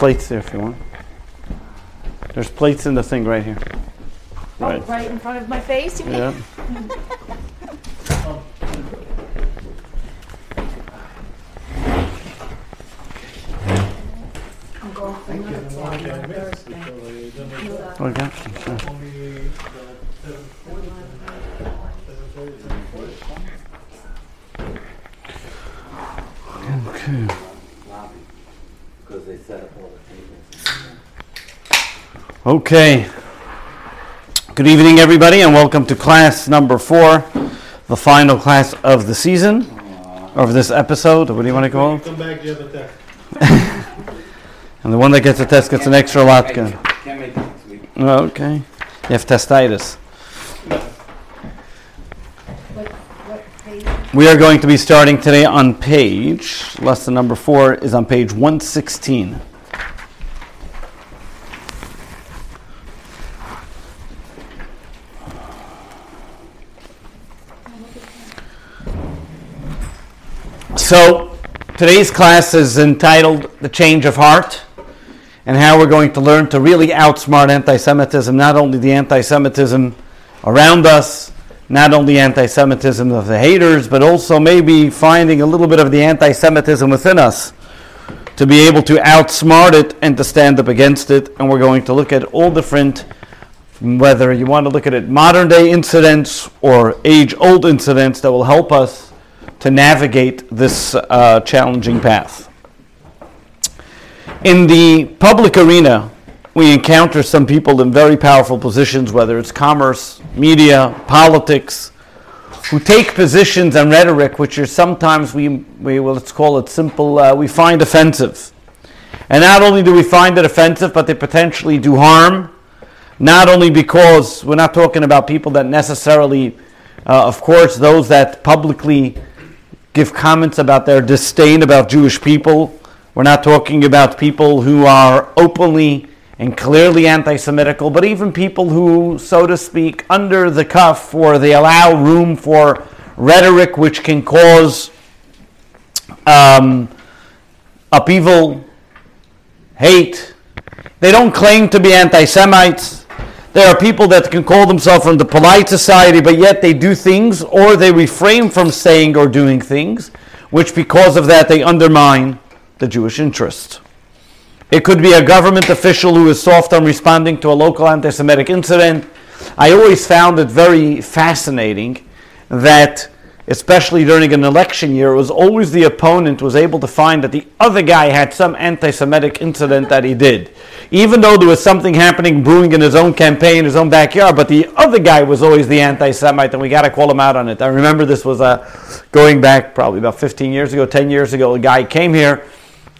plates there if you want. There's plates in the thing right here. Oh, right. Oh, right in front of my face? Yeah. Okay. Good evening, everybody, and welcome to class number four, the final class of the season, or of this episode. What do you want to call it? Come back, you have a test. And the one that gets a test gets an extra latke. Can't make it next week. Okay. You have testitis. We are going to be starting today on page, lesson number four is on page 116. So, today's class is entitled The Change of Heart and how we're going to learn to really outsmart anti Semitism, not only the anti Semitism around us, not only anti Semitism of the haters, but also maybe finding a little bit of the anti Semitism within us to be able to outsmart it and to stand up against it. And we're going to look at all different, whether you want to look at it modern day incidents or age old incidents that will help us to navigate this uh, challenging path. In the public arena, we encounter some people in very powerful positions, whether it's commerce, media, politics, who take positions and rhetoric which are sometimes we, we well, let's call it simple, uh, we find offensive. And not only do we find it offensive, but they potentially do harm. Not only because we're not talking about people that necessarily, uh, of course, those that publicly give comments about their disdain about Jewish people we're not talking about people who are openly and clearly anti Semitical, but even people who, so to speak, under the cuff or they allow room for rhetoric which can cause um, upheaval, hate. They don't claim to be anti Semites. There are people that can call themselves from the polite society, but yet they do things or they refrain from saying or doing things, which because of that they undermine the Jewish interest. It could be a government official who is soft on responding to a local anti Semitic incident. I always found it very fascinating that, especially during an election year, it was always the opponent was able to find that the other guy had some anti Semitic incident that he did. Even though there was something happening, brewing in his own campaign, his own backyard, but the other guy was always the anti Semite, and we got to call him out on it. I remember this was uh, going back probably about 15 years ago, 10 years ago. A guy came here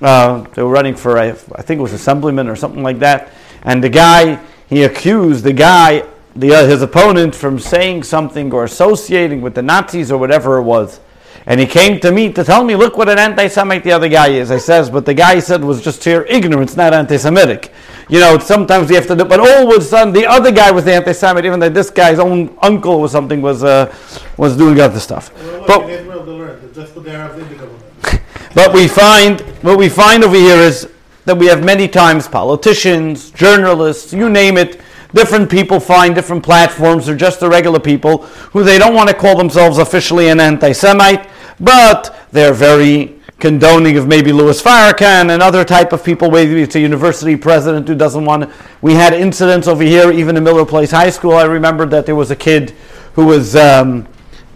uh, they were running for, a, I think it was assemblyman or something like that. And the guy, he accused the guy, the, uh, his opponent, from saying something or associating with the Nazis or whatever it was. And he came to me to tell me, look what an anti-Semite the other guy is. I says, but the guy said was just sheer ignorance, not anti-Semitic. You know, sometimes we have to do, but all of a sudden the other guy was the anti-Semite, even though this guy's own uncle or something was uh, was doing other stuff. Well, but, just the Arabs but we find what we find over here is that we have many times politicians, journalists, you name it, different people find different platforms or just the regular people who they don't want to call themselves officially an anti-Semite, but they're very condoning of maybe Louis Farrakhan and other type of people. Maybe it's a university president who doesn't want to. We had incidents over here, even in Miller Place High School. I remember that there was a kid who was. Um,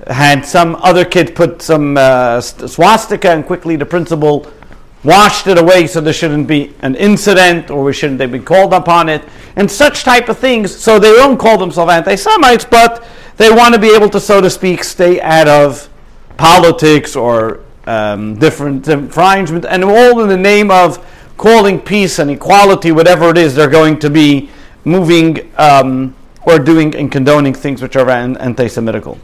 had some other kid put some uh, swastika and quickly the principal washed it away so there shouldn't be an incident or we shouldn't they be called upon it and such type of things. So they don't call themselves anti-semites but they want to be able to so to speak stay out of politics or um, different infringement and all in the name of calling peace and equality whatever it is they're going to be moving um, or doing and condoning things which are anti-semitical.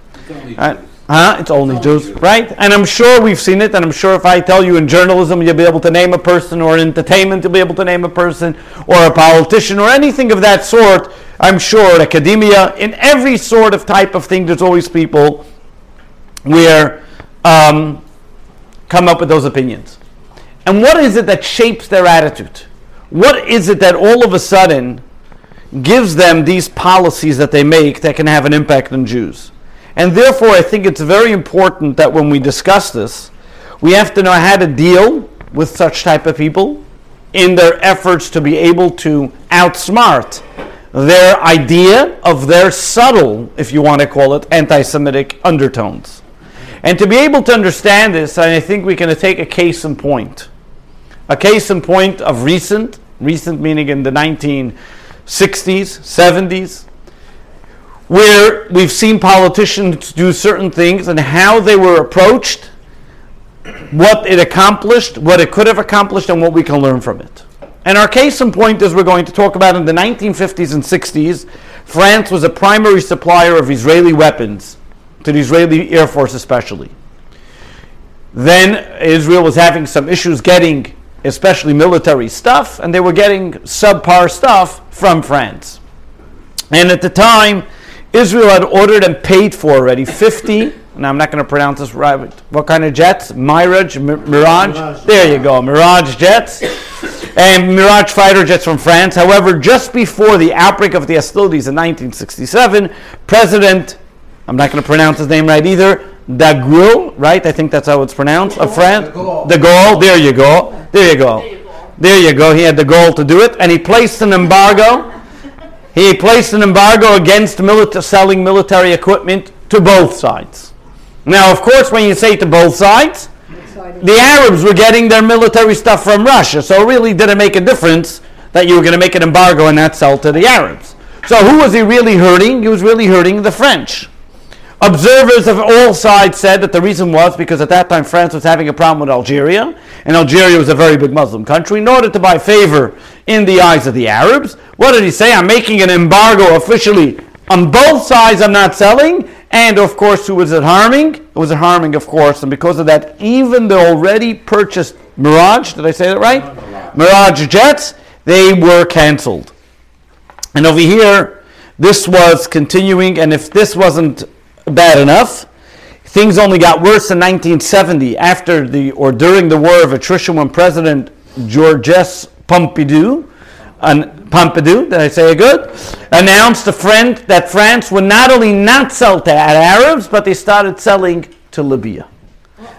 Uh, huh? It's only Jews, right? And I'm sure we've seen it, and I'm sure if I tell you in journalism, you'll be able to name a person, or in entertainment, you'll be able to name a person, or a politician, or anything of that sort. I'm sure in academia, in every sort of type of thing, there's always people where um, come up with those opinions. And what is it that shapes their attitude? what is it that all of a sudden gives them these policies that they make that can have an impact on Jews? And therefore, I think it's very important that when we discuss this, we have to know how to deal with such type of people in their efforts to be able to outsmart their idea of their subtle, if you want to call it, anti Semitic undertones. And to be able to understand this, I think we can take a case in point. A case in point of recent, recent meaning in the 1960s, 70s, where we've seen politicians do certain things and how they were approached, what it accomplished, what it could have accomplished, and what we can learn from it. And our case in point is we're going to talk about in the 1950s and 60s, France was a primary supplier of Israeli weapons to the Israeli Air Force, especially. Then Israel was having some issues getting, especially military stuff, and they were getting subpar stuff from France. And at the time, Israel had ordered and paid for already 50, and I'm not going to pronounce this right, what kind of jets? Mirage? Mirage? Mirage. There you go, Mirage jets. and Mirage fighter jets from France. However, just before the outbreak of the hostilities in 1967, President I'm not going to pronounce his name right either. De Gaulle, right? I think that's how it's pronounced. Of France. De Gaulle. There you go. There you go. There you go. He had the goal to do it, and he placed an embargo. He placed an embargo against selling military equipment to both sides. Now, of course, when you say to both sides, the Arabs were getting their military stuff from Russia, so it really didn't make a difference that you were going to make an embargo and not sell to the Arabs. So, who was he really hurting? He was really hurting the French. Observers of all sides said that the reason was because at that time France was having a problem with Algeria, and Algeria was a very big Muslim country. In order to buy favor in the eyes of the Arabs, what did he say? I'm making an embargo officially on both sides. I'm not selling. And of course, who was it harming? It was harming, of course. And because of that, even the already purchased Mirage, did I say that right? Mirage jets, they were canceled. And over here, this was continuing, and if this wasn't bad enough. Things only got worse in 1970 after the or during the war of attrition when President Georges Pompidou, and Pompidou, did I say it good? Announced a friend that France would not only not sell to Arabs, but they started selling to Libya.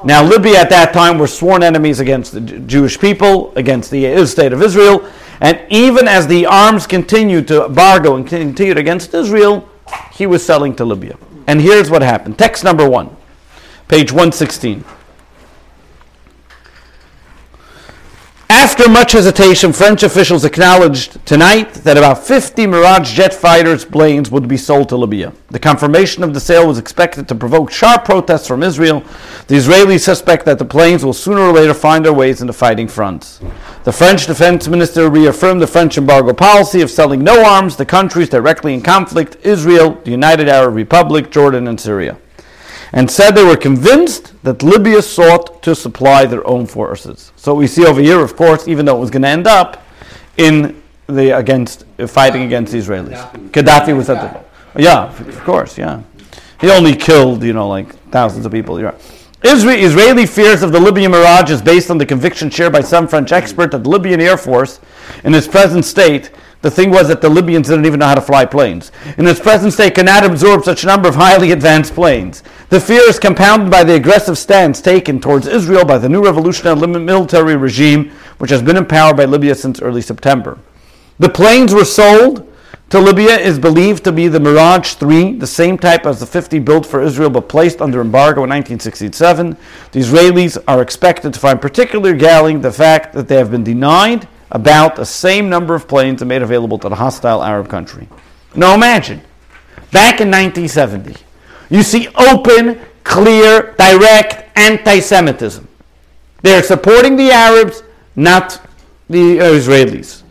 Now, Libya at that time were sworn enemies against the Jewish people, against the state of Israel, and even as the arms continued to embargo and continued against Israel, he was selling to Libya. And here's what happened. Text number one, page 116. After much hesitation, French officials acknowledged tonight that about 50 Mirage jet fighters planes would be sold to Libya. The confirmation of the sale was expected to provoke sharp protests from Israel. The Israelis suspect that the planes will sooner or later find their ways into fighting fronts. The French defense minister reaffirmed the French embargo policy of selling no arms to countries directly in conflict Israel, the United Arab Republic, Jordan, and Syria and said they were convinced that Libya sought to supply their own forces. So we see over here, of course, even though it was going to end up in the against uh, fighting against the Israelis. Gaddafi was at the yeah, of course, yeah. He only killed you know like thousands of people. Yeah. Israeli fears of the Libyan Mirage is based on the conviction shared by some French expert that the Libyan Air Force, in its present state, the thing was that the Libyans didn't even know how to fly planes. In its present state, cannot absorb such a number of highly advanced planes. The fear is compounded by the aggressive stance taken towards Israel by the new revolutionary military regime, which has been in power by Libya since early September. The planes were sold to Libya is believed to be the Mirage 3, the same type as the 50 built for Israel but placed under embargo in 1967. The Israelis are expected to find particularly galling the fact that they have been denied about the same number of planes made available to the hostile Arab country. Now imagine, back in 1970, you see open, clear, direct anti Semitism. They're supporting the Arabs, not the Israelis.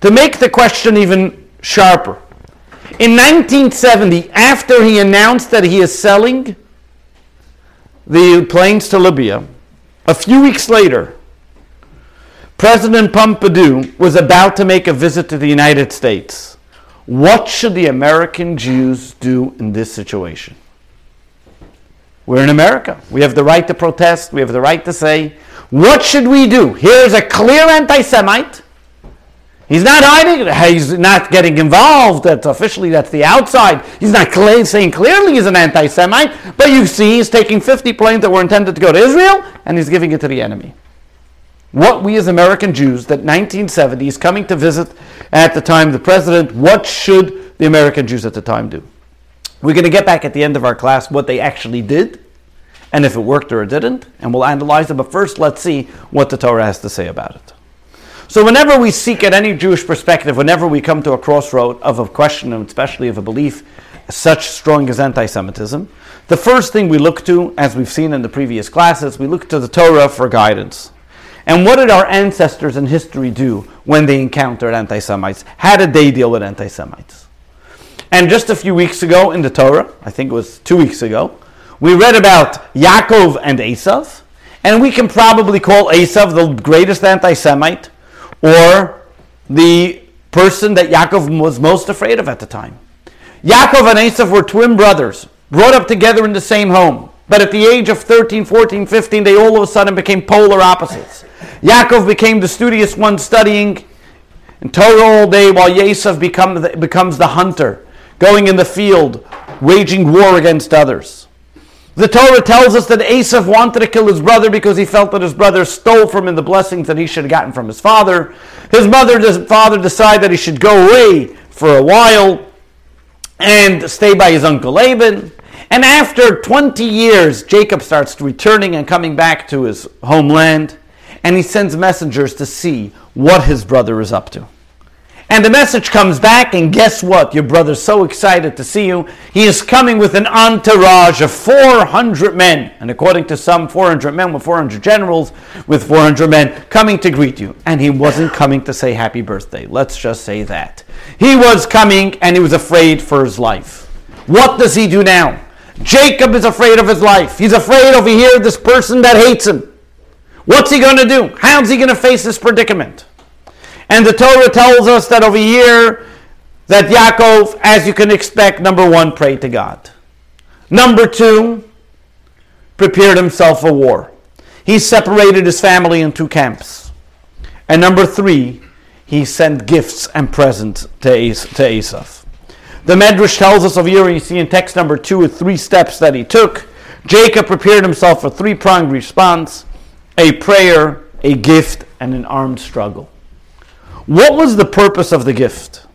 To make the question even sharper, in 1970, after he announced that he is selling the planes to Libya, a few weeks later, President Pompidou was about to make a visit to the United States. What should the American Jews do in this situation? We're in America. We have the right to protest. We have the right to say, what should we do? Here's a clear anti Semite He's not hiding. He's not getting involved. That's officially that's the outside. He's not clear, saying clearly he's an anti-Semite, but you see, he's taking 50 planes that were intended to go to Israel and he's giving it to the enemy. What we as American Jews, that 1970 is coming to visit at the time the president, what should the American Jews at the time do? We're going to get back at the end of our class what they actually did and if it worked or it didn't, and we'll analyze it. But first, let's see what the Torah has to say about it. So, whenever we seek at any Jewish perspective, whenever we come to a crossroad of a question, and especially of a belief such strong as anti Semitism, the first thing we look to, as we've seen in the previous classes, we look to the Torah for guidance. And what did our ancestors in history do when they encountered anti Semites? How did they deal with anti Semites? And just a few weeks ago in the Torah, I think it was two weeks ago, we read about Yaakov and Esav, and we can probably call Esav the greatest anti Semite or the person that Yaakov was most afraid of at the time. Yaakov and Esav were twin brothers, brought up together in the same home. But at the age of 13, 14, 15, they all of a sudden became polar opposites. Yaakov became the studious one studying in Torah all day, while Esav become the, becomes the hunter, going in the field, waging war against others. The Torah tells us that Esav wanted to kill his brother because he felt that his brother stole from him the blessings that he should have gotten from his father. His mother, his father decided that he should go away for a while and stay by his uncle Laban. And after 20 years, Jacob starts returning and coming back to his homeland, and he sends messengers to see what his brother is up to. And the message comes back, and guess what? Your brother's so excited to see you. He is coming with an entourage of 400 men. And according to some, 400 men with 400 generals, with 400 men coming to greet you. And he wasn't coming to say happy birthday. Let's just say that. He was coming and he was afraid for his life. What does he do now? Jacob is afraid of his life. He's afraid over here this person that hates him. What's he going to do? How's he going to face this predicament? And the Torah tells us that over here, that Yaakov, as you can expect, number one, prayed to God. Number two, prepared himself for war. He separated his family in two camps. And number three, he sent gifts and presents to, As- to Esav. The Medrash tells us over here, you see in text number two, three steps that he took. Jacob prepared himself for three pronged response a prayer, a gift, and an armed struggle. What was the purpose of the gift?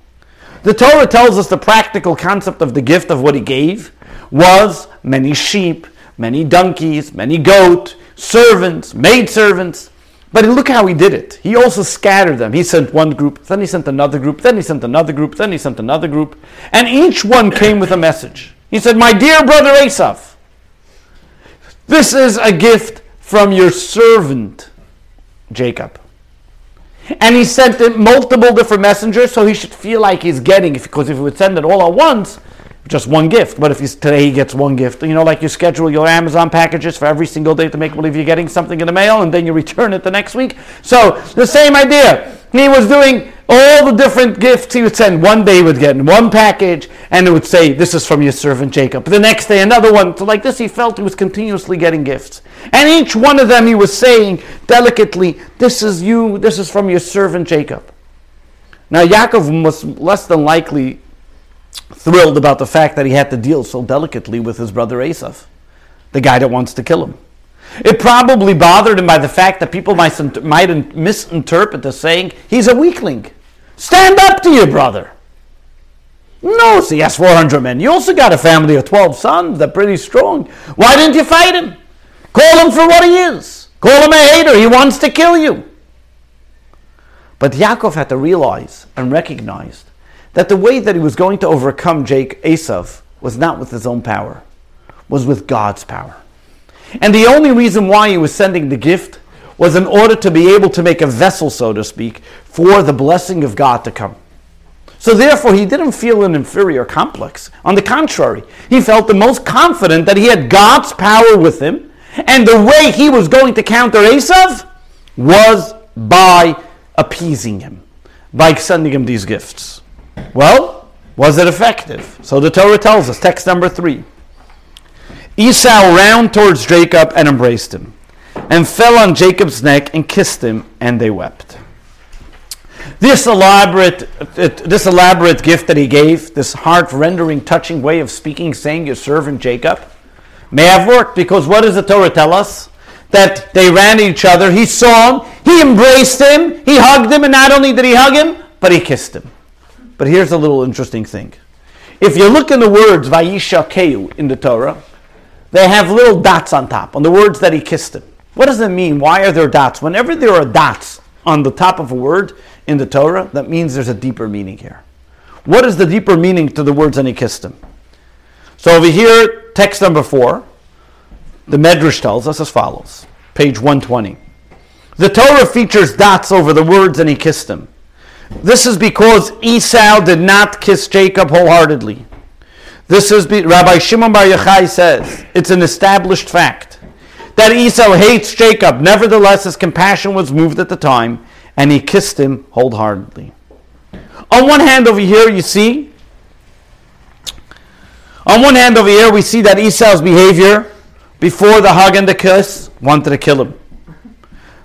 The Torah tells us the practical concept of the gift of what he gave was many sheep, many donkeys, many goat, servants, maidservants. But look how he did it. He also scattered them. He sent one group, then he sent another group, then he sent another group, then he sent another group. And each one came with a message. He said, My dear brother Esav, this is a gift from your servant Jacob. And he sent multiple different messengers, so he should feel like he's getting. Because if he would send it all at once, just one gift. But if he's, today he gets one gift, you know, like you schedule your Amazon packages for every single day to make believe you're getting something in the mail, and then you return it the next week. So the same idea. He was doing all the different gifts he would send. One day he would get one package, and it would say, "This is from your servant Jacob." The next day, another one. So like this, he felt he was continuously getting gifts, and each one of them he was saying delicately, "This is you. This is from your servant Jacob." Now Yaakov was less than likely thrilled about the fact that he had to deal so delicately with his brother Esav, the guy that wants to kill him. It probably bothered him by the fact that people might, might misinterpret the saying he's a weakling. Stand up to your brother. No, see, he has 400 men. You also got a family of 12 sons. They're pretty strong. Why didn't you fight him? Call him for what he is. Call him a hater. He wants to kill you. But Yaakov had to realize and recognize that the way that he was going to overcome Jake Esav was not with his own power, was with God's power. And the only reason why he was sending the gift was in order to be able to make a vessel, so to speak, for the blessing of God to come. So therefore, he didn't feel an inferior complex. On the contrary, he felt the most confident that he had God's power with him, and the way he was going to counter Esav was by appeasing him, by sending him these gifts. Well, was it effective? So the Torah tells us, text number three. Esau ran towards Jacob and embraced him, and fell on Jacob's neck and kissed him, and they wept. This elaborate, this elaborate gift that he gave, this heart-rendering, touching way of speaking, saying your servant Jacob, may have worked because what does the Torah tell us? That they ran each other. He saw him, he embraced him, he hugged him, and not only did he hug him, but he kissed him. But here's a little interesting thing. If you look in the words Vayisha in the Torah, they have little dots on top, on the words that he kissed him. What does it mean? Why are there dots? Whenever there are dots on the top of a word in the Torah, that means there's a deeper meaning here. What is the deeper meaning to the words and he kissed him? So over here, text number four, the Medrash tells us as follows, page 120. The Torah features dots over the words and he kissed him. This is because Esau did not kiss Jacob wholeheartedly. This is Rabbi Shimon Bar Yochai says it's an established fact that Esau hates Jacob. Nevertheless, his compassion was moved at the time, and he kissed him wholeheartedly. On one hand, over here, you see. On one hand, over here, we see that Esau's behavior before the hug and the kiss wanted to kill him.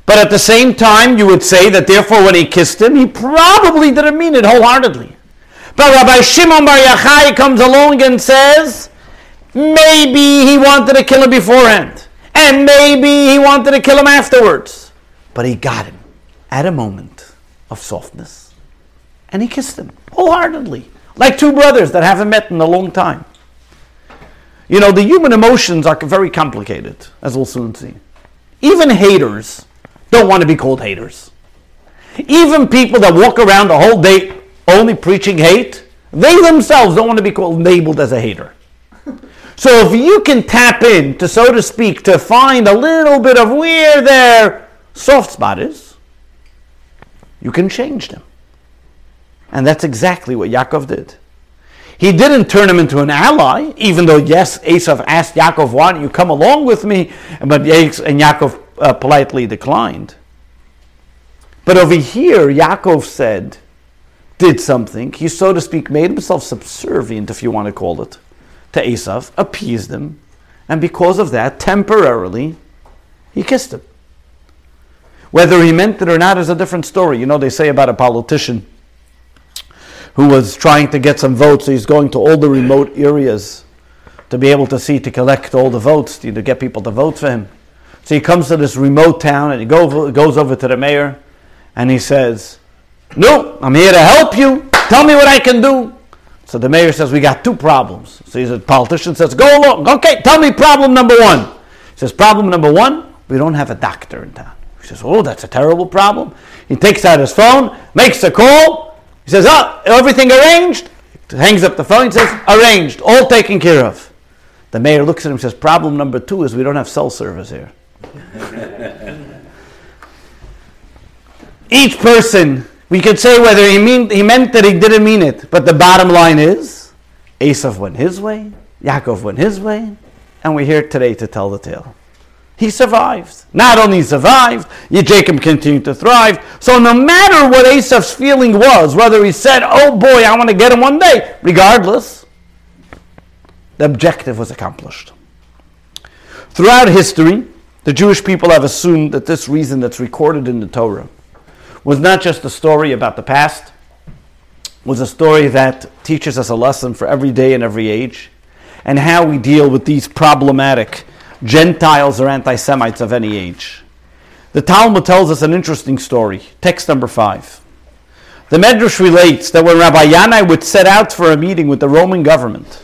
But at the same time, you would say that therefore, when he kissed him, he probably didn't mean it wholeheartedly. But Rabbi Shimon Bar Yochai comes along and says, maybe he wanted to kill him beforehand, and maybe he wanted to kill him afterwards. But he got him at a moment of softness, and he kissed him wholeheartedly, like two brothers that haven't met in a long time. You know, the human emotions are very complicated, as we'll soon see. Even haters don't want to be called haters. Even people that walk around the whole day only preaching hate, they themselves don't want to be called labeled as a hater. So if you can tap in to, so to speak, to find a little bit of where their soft spot is, you can change them. And that's exactly what Yaakov did. He didn't turn him into an ally, even though, yes, Esav asked Yaakov, why don't you come along with me? But and Yaakov uh, politely declined. But over here, Yaakov said, did something. He, so to speak, made himself subservient, if you want to call it, to Esav, appeased him, and because of that, temporarily, he kissed him. Whether he meant it or not is a different story. You know, they say about a politician who was trying to get some votes, so he's going to all the remote areas to be able to see, to collect all the votes, to get people to vote for him. So he comes to this remote town and he go, goes over to the mayor and he says, no, I'm here to help you. Tell me what I can do. So the mayor says, We got two problems. So he's a politician says, Go along. Okay, tell me problem number one. He says, Problem number one, we don't have a doctor in town. He says, Oh, that's a terrible problem. He takes out his phone, makes a call. He says, Oh, everything arranged? He hangs up the phone. Says, Arranged, all taken care of. The mayor looks at him and says, Problem number two is we don't have cell service here. Each person we could say whether he, mean, he meant that he didn't mean it, but the bottom line is Esav went his way, Yaakov went his way, and we're here today to tell the tale. He survived. Not only survived, Jacob continued to thrive. So no matter what Esav's feeling was, whether he said, oh boy, I want to get him one day, regardless, the objective was accomplished. Throughout history, the Jewish people have assumed that this reason that's recorded in the Torah was not just a story about the past, was a story that teaches us a lesson for every day and every age, and how we deal with these problematic Gentiles or anti Semites of any age. The Talmud tells us an interesting story. Text number five. The Medrash relates that when Rabbi Yanai would set out for a meeting with the Roman government,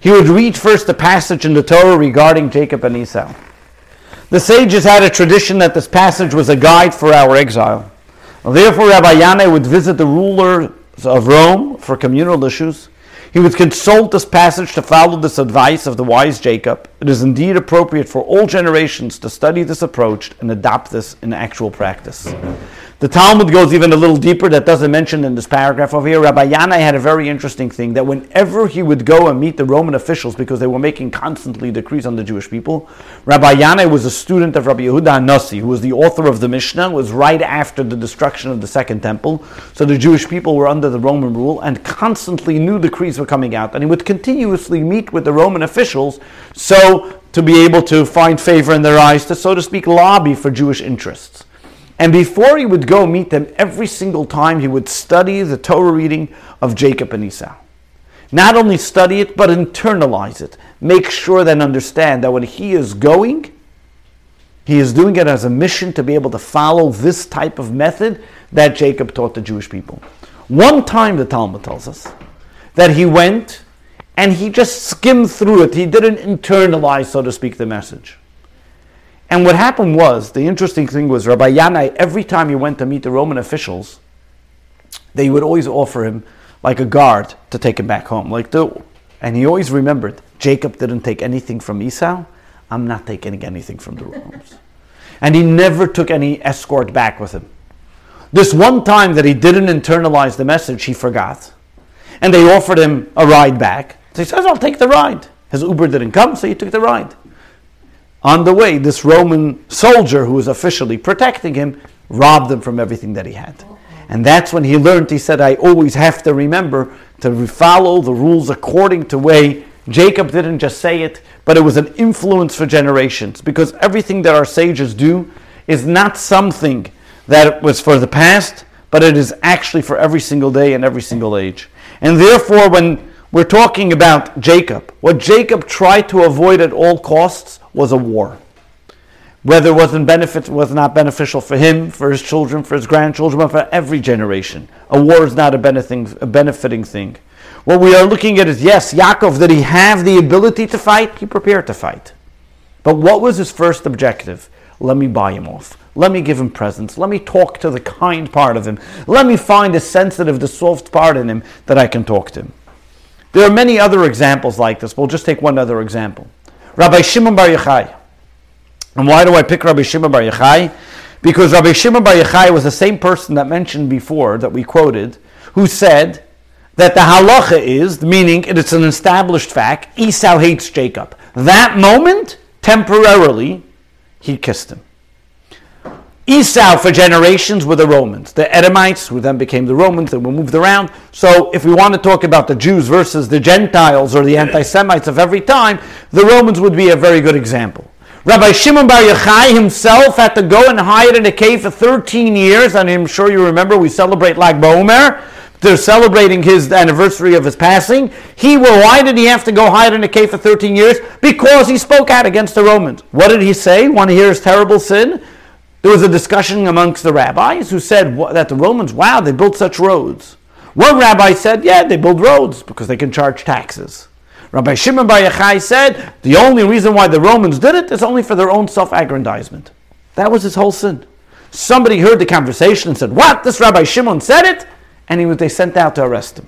he would read first a passage in the Torah regarding Jacob and Esau. The sages had a tradition that this passage was a guide for our exile. Therefore, Rabbi Yanai would visit the rulers of Rome for communal issues. He would consult this passage to follow this advice of the wise Jacob. It is indeed appropriate for all generations to study this approach and adopt this in actual practice. The Talmud goes even a little deeper, that doesn't mention in this paragraph over here. Rabbi Yanai had a very interesting thing that whenever he would go and meet the Roman officials, because they were making constantly decrees on the Jewish people, Rabbi Yanai was a student of Rabbi Yehuda Hanassi, who was the author of the Mishnah, was right after the destruction of the Second Temple. So the Jewish people were under the Roman rule and constantly new decrees were coming out. And he would continuously meet with the Roman officials so to be able to find favor in their eyes, to so to speak lobby for Jewish interests. And before he would go meet them, every single time he would study the Torah reading of Jacob and Esau. Not only study it, but internalize it. Make sure that understand that when he is going, he is doing it as a mission to be able to follow this type of method that Jacob taught the Jewish people. One time, the Talmud tells us that he went and he just skimmed through it. He didn't internalize, so to speak, the message. And what happened was, the interesting thing was, Rabbi Yanai, every time he went to meet the Roman officials, they would always offer him like a guard to take him back home. Like the, and he always remembered, Jacob didn't take anything from Esau. I'm not taking anything from the Romans. And he never took any escort back with him. This one time that he didn't internalize the message, he forgot. And they offered him a ride back. So he says, I'll take the ride. His Uber didn't come, so he took the ride. On the way, this Roman soldier who was officially protecting him robbed him from everything that he had. And that's when he learned, he said, I always have to remember to follow the rules according to way Jacob didn't just say it, but it was an influence for generations. Because everything that our sages do is not something that was for the past, but it is actually for every single day and every single age. And therefore, when we're talking about Jacob, what Jacob tried to avoid at all costs was a war. Whether it wasn't benefit, was not beneficial for him, for his children, for his grandchildren, but for every generation. A war is not a benefiting, a benefiting thing. What we are looking at is yes, Yaakov, did he have the ability to fight? He prepared to fight. But what was his first objective? Let me buy him off. Let me give him presents. Let me talk to the kind part of him. Let me find the sensitive, the soft part in him that I can talk to him. There are many other examples like this. We'll just take one other example. Rabbi Shimon Bar Yochai. And why do I pick Rabbi Shimon Bar Yochai? Because Rabbi Shimon Bar Yochai was the same person that mentioned before, that we quoted, who said that the halacha is, meaning it's an established fact, Esau hates Jacob. That moment, temporarily, he kissed him. Esau for generations were the Romans, the Edomites, who then became the Romans, and were moved around. So, if we want to talk about the Jews versus the Gentiles or the anti Semites of every time, the Romans would be a very good example. Rabbi Shimon Bar Yochai himself had to go and hide in a cave for 13 years, and I'm sure you remember we celebrate Lag BaOmer. They're celebrating his anniversary of his passing. He well, why did he have to go hide in a cave for 13 years? Because he spoke out against the Romans. What did he say? Want to hear his terrible sin? There was a discussion amongst the rabbis who said that the Romans, wow, they built such roads. One rabbi said, yeah, they build roads because they can charge taxes. Rabbi Shimon Bar Yochai said the only reason why the Romans did it is only for their own self-aggrandizement. That was his whole sin. Somebody heard the conversation and said, "What? This Rabbi Shimon said it?" And he was, they sent out to arrest him.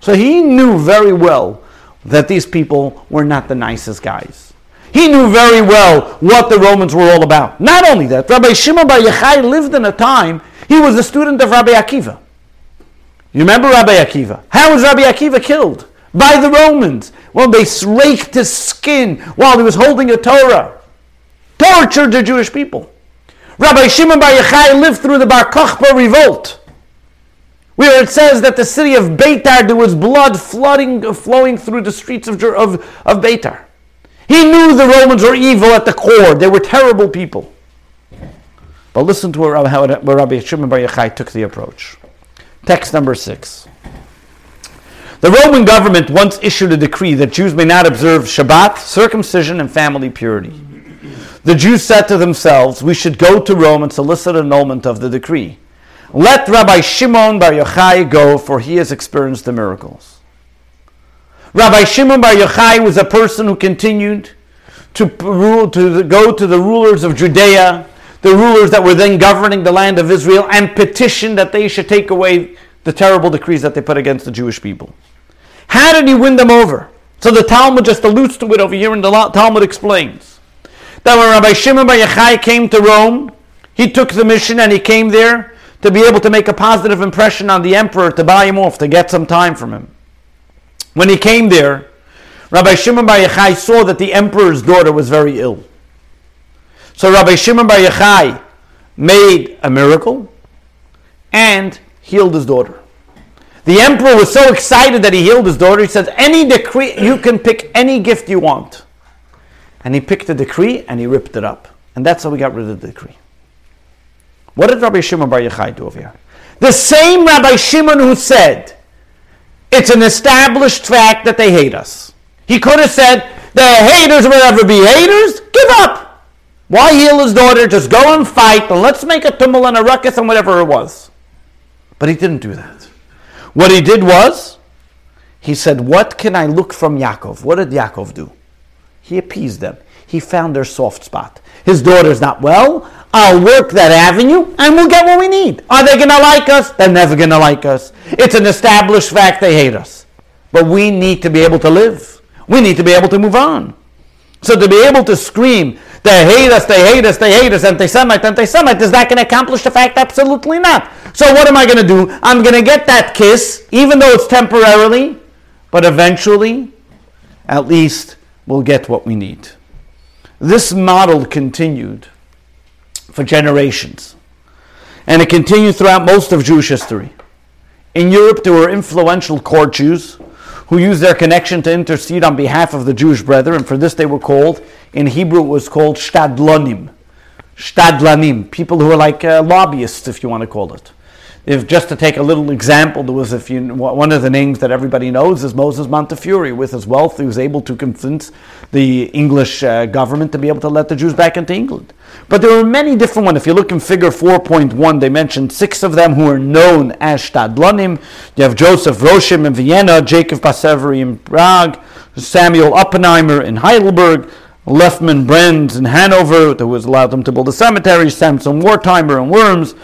So he knew very well that these people were not the nicest guys. He knew very well what the Romans were all about. Not only that, Rabbi Shimon Bar Yochai lived in a time he was a student of Rabbi Akiva. You remember Rabbi Akiva? How was Rabbi Akiva killed? by the Romans. Well, they raked his skin while he was holding a Torah. Tortured the Jewish people. Rabbi Shimon Bar Yochai lived through the Bar Kokhba revolt, where it says that the city of Beitar, there was blood flooding, flowing through the streets of, of, of Beitar. He knew the Romans were evil at the core. They were terrible people. But listen to how Rabbi Shimon Bar Yochai took the approach. Text number six. The Roman government once issued a decree that Jews may not observe Shabbat, circumcision, and family purity. The Jews said to themselves, We should go to Rome and solicit annulment of the decree. Let Rabbi Shimon Bar Yochai go, for he has experienced the miracles. Rabbi Shimon Bar Yochai was a person who continued to, rule, to go to the rulers of Judea, the rulers that were then governing the land of Israel, and petition that they should take away the terrible decrees that they put against the Jewish people. How did he win them over? So the Talmud just alludes to it over here, and the Talmud explains that when Rabbi Shimon Bar Yochai came to Rome, he took the mission and he came there to be able to make a positive impression on the emperor, to buy him off, to get some time from him. When he came there, Rabbi Shimon Bar Yochai saw that the emperor's daughter was very ill. So Rabbi Shimon Bar Yochai made a miracle and healed his daughter. The emperor was so excited that he healed his daughter. He said, Any decree, you can pick any gift you want. And he picked the decree and he ripped it up. And that's how we got rid of the decree. What did Rabbi Shimon Bar Yochai do over here? The same Rabbi Shimon who said, it's an established fact that they hate us. He could have said, the haters will ever be haters. Give up. Why heal his daughter? Just go and fight and let's make a tumult and a ruckus and whatever it was. But he didn't do that. What he did was, he said, What can I look from Yaakov? What did Yaakov do? He appeased them. He found their soft spot. His daughter's not well. I'll work that avenue and we'll get what we need. Are they going to like us? They're never going to like us. It's an established fact they hate us. But we need to be able to live. We need to be able to move on. So to be able to scream, they hate us, they hate us, they hate us, anti-Semite, anti-Semite, is that going to accomplish the fact? Absolutely not. So what am I going to do? I'm going to get that kiss, even though it's temporarily, but eventually, at least, we'll get what we need. This model continued for generations. And it continued throughout most of Jewish history. In Europe, there were influential court Jews who used their connection to intercede on behalf of the Jewish brethren, and for this they were called, in Hebrew it was called shtadlonim. Shtadlanim, people who are like uh, lobbyists, if you want to call it. If just to take a little example, there was if you one of the names that everybody knows is Moses Montefiore. With his wealth, he was able to convince the English uh, government to be able to let the Jews back into England. But there were many different ones. If you look in Figure 4.1, they mentioned six of them who are known as Stadlonim. You have Joseph Rosheim in Vienna, Jacob Bassevi in Prague, Samuel Oppenheimer in Heidelberg, Lefman Behrens in Hanover, who was allowed them to build a cemetery, Samson Wertheimer in Worms,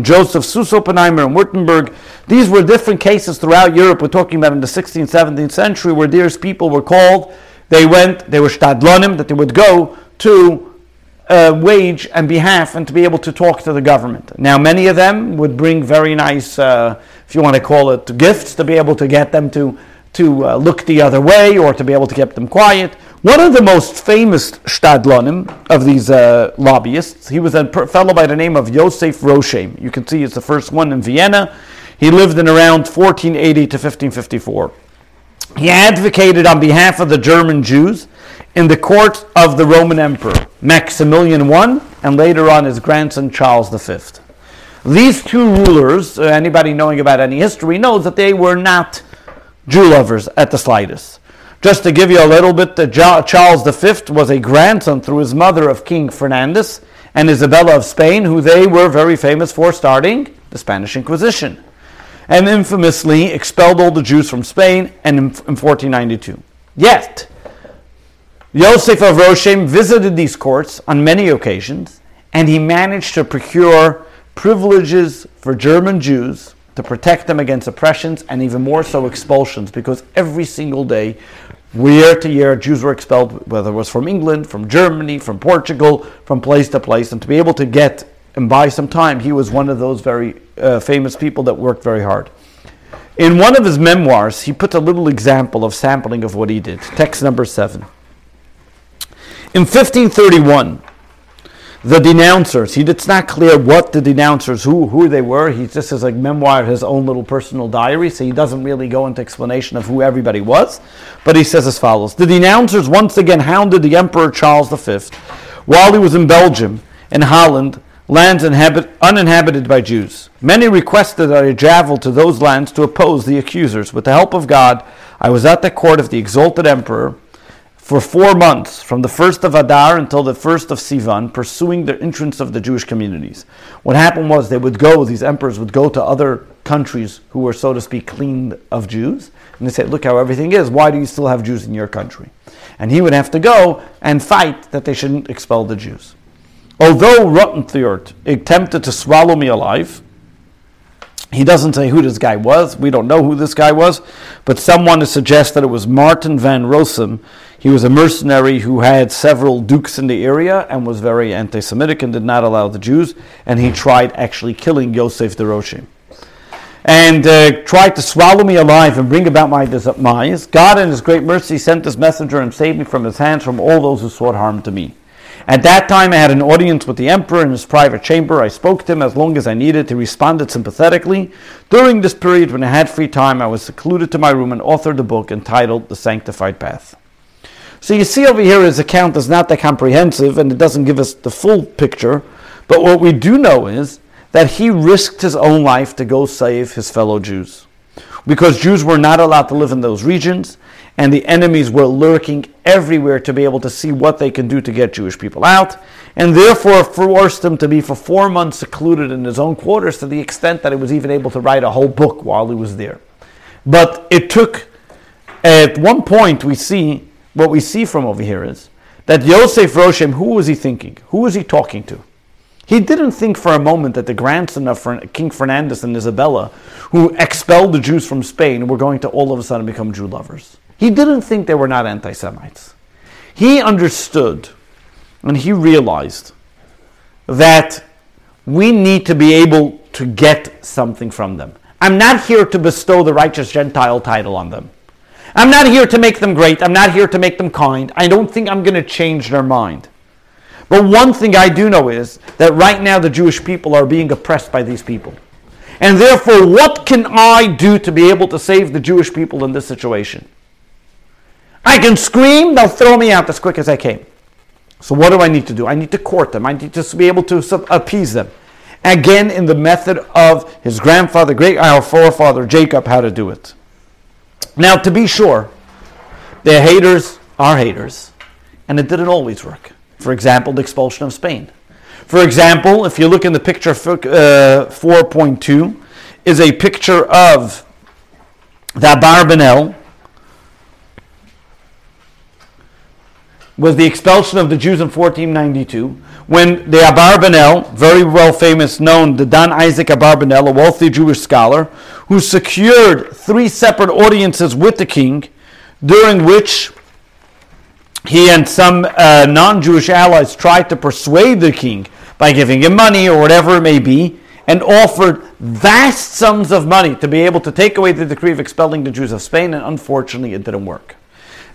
Joseph Süss Oppenheimer in Württemberg. These were different cases throughout Europe. We're talking about in the 16th, 17th century where these people were called. They went, they were stadlonim, that they would go to uh, wage and behalf and to be able to talk to the government. Now, many of them would bring very nice, uh, if you want to call it, gifts to be able to get them to, to uh, look the other way or to be able to keep them quiet. One of the most famous Stadlonim of these uh, lobbyists, he was a fellow by the name of Yosef Rosheim. You can see it's the first one in Vienna. He lived in around 1480 to 1554. He advocated on behalf of the German Jews in the court of the Roman Emperor Maximilian I and later on his grandson Charles V. These two rulers, uh, anybody knowing about any history knows that they were not Jew lovers at the slightest. Just to give you a little bit, Charles V was a grandson through his mother of King Fernandez and Isabella of Spain, who they were very famous for starting the Spanish Inquisition, and infamously expelled all the Jews from Spain and in, in 1492. Yet, Yosef of Rosheim visited these courts on many occasions, and he managed to procure privileges for German Jews to protect them against oppressions and even more so expulsions, because every single day Year to year, Jews were expelled, whether it was from England, from Germany, from Portugal, from place to place. And to be able to get and buy some time, he was one of those very uh, famous people that worked very hard. In one of his memoirs, he put a little example of sampling of what he did. Text number seven. In 1531, the denouncers. He, it's not clear what the denouncers, who, who they were. He just has a memoir, his own little personal diary, so he doesn't really go into explanation of who everybody was. But he says as follows The denouncers once again hounded the Emperor Charles V while he was in Belgium and Holland, lands inhabit, uninhabited by Jews. Many requested that I travel to those lands to oppose the accusers. With the help of God, I was at the court of the exalted emperor for four months, from the 1st of Adar until the 1st of Sivan, pursuing the entrance of the Jewish communities. What happened was they would go, these emperors would go to other countries who were, so to speak, clean of Jews, and they said, Look how everything is, why do you still have Jews in your country? And he would have to go and fight that they shouldn't expel the Jews. Although Rottenthort attempted to swallow me alive, he doesn't say who this guy was. We don't know who this guy was, but someone has that it was Martin van Rossum, he was a mercenary who had several dukes in the area and was very anti Semitic and did not allow the Jews. And he tried actually killing Yosef de Rosheim. And uh, tried to swallow me alive and bring about my demise. God, in His great mercy, sent this messenger and saved me from his hands from all those who sought harm to me. At that time, I had an audience with the emperor in his private chamber. I spoke to him as long as I needed. He responded sympathetically. During this period, when I had free time, I was secluded to my room and authored a book entitled The Sanctified Path. So you see over here his account is not that comprehensive and it doesn't give us the full picture. But what we do know is that he risked his own life to go save his fellow Jews. Because Jews were not allowed to live in those regions, and the enemies were lurking everywhere to be able to see what they can do to get Jewish people out, and therefore forced him to be for four months secluded in his own quarters to the extent that he was even able to write a whole book while he was there. But it took, at one point, we see, what we see from over here is that Yosef Rosheim, who was he thinking? Who was he talking to? He didn't think for a moment that the grandson of King Fernandez and Isabella, who expelled the Jews from Spain, were going to all of a sudden become Jew lovers. He didn't think they were not anti Semites. He understood and he realized that we need to be able to get something from them. I'm not here to bestow the righteous Gentile title on them. I'm not here to make them great. I'm not here to make them kind. I don't think I'm going to change their mind. But one thing I do know is that right now the Jewish people are being oppressed by these people. And therefore, what can I do to be able to save the Jewish people in this situation? I can scream, they'll throw me out as quick as I came. So, what do I need to do? I need to court them. I need to be able to appease them. Again, in the method of his grandfather, great our forefather Jacob, how to do it. Now, to be sure, the haters are haters, and it didn't always work. For example, the expulsion of Spain. For example, if you look in the picture uh, 4.2, is a picture of the Abarbanel, was the expulsion of the Jews in 1492, when the Abarbanel, very well famous, known, the Don Isaac Abarbanel, a wealthy Jewish scholar, who secured three separate audiences with the king, during which he and some uh, non Jewish allies tried to persuade the king by giving him money or whatever it may be, and offered vast sums of money to be able to take away the decree of expelling the Jews of Spain, and unfortunately it didn't work.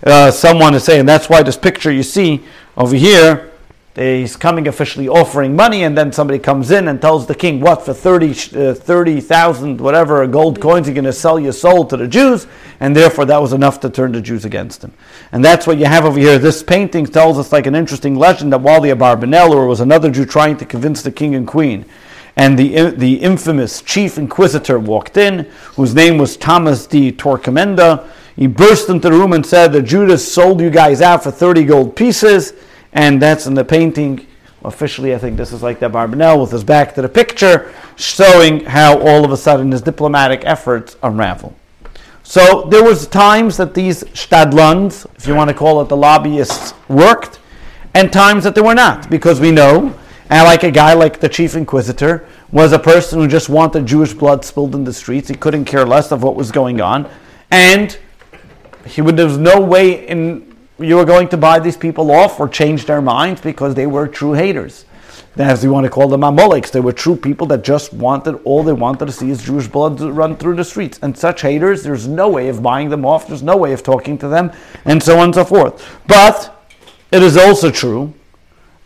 Uh, someone is saying that's why this picture you see over here he's coming officially offering money, and then somebody comes in and tells the king, What, for 30,000, uh, 30, whatever, gold coins, you're going to sell your soul to the Jews? And therefore, that was enough to turn the Jews against him. And that's what you have over here. This painting tells us, like an interesting legend, that while the Abarbanel, was another Jew trying to convince the king and queen, and the, the infamous chief inquisitor walked in, whose name was Thomas de Torquemada. He burst into the room and said that Judas sold you guys out for 30 gold pieces and that's in the painting. Officially, I think this is like the Barbanel with his back to the picture, showing how all of a sudden his diplomatic efforts unravel. So there was times that these stadlans, if you want to call it the lobbyists, worked, and times that they were not, because we know, and like a guy like the chief inquisitor was a person who just wanted Jewish blood spilled in the streets. He couldn't care less of what was going on, and he would. There was no way in you were going to buy these people off or change their minds because they were true haters. As you want to call them Amalekites, they were true people that just wanted, all they wanted to see is Jewish blood run through the streets. And such haters, there's no way of buying them off, there's no way of talking to them, and so on and so forth. But it is also true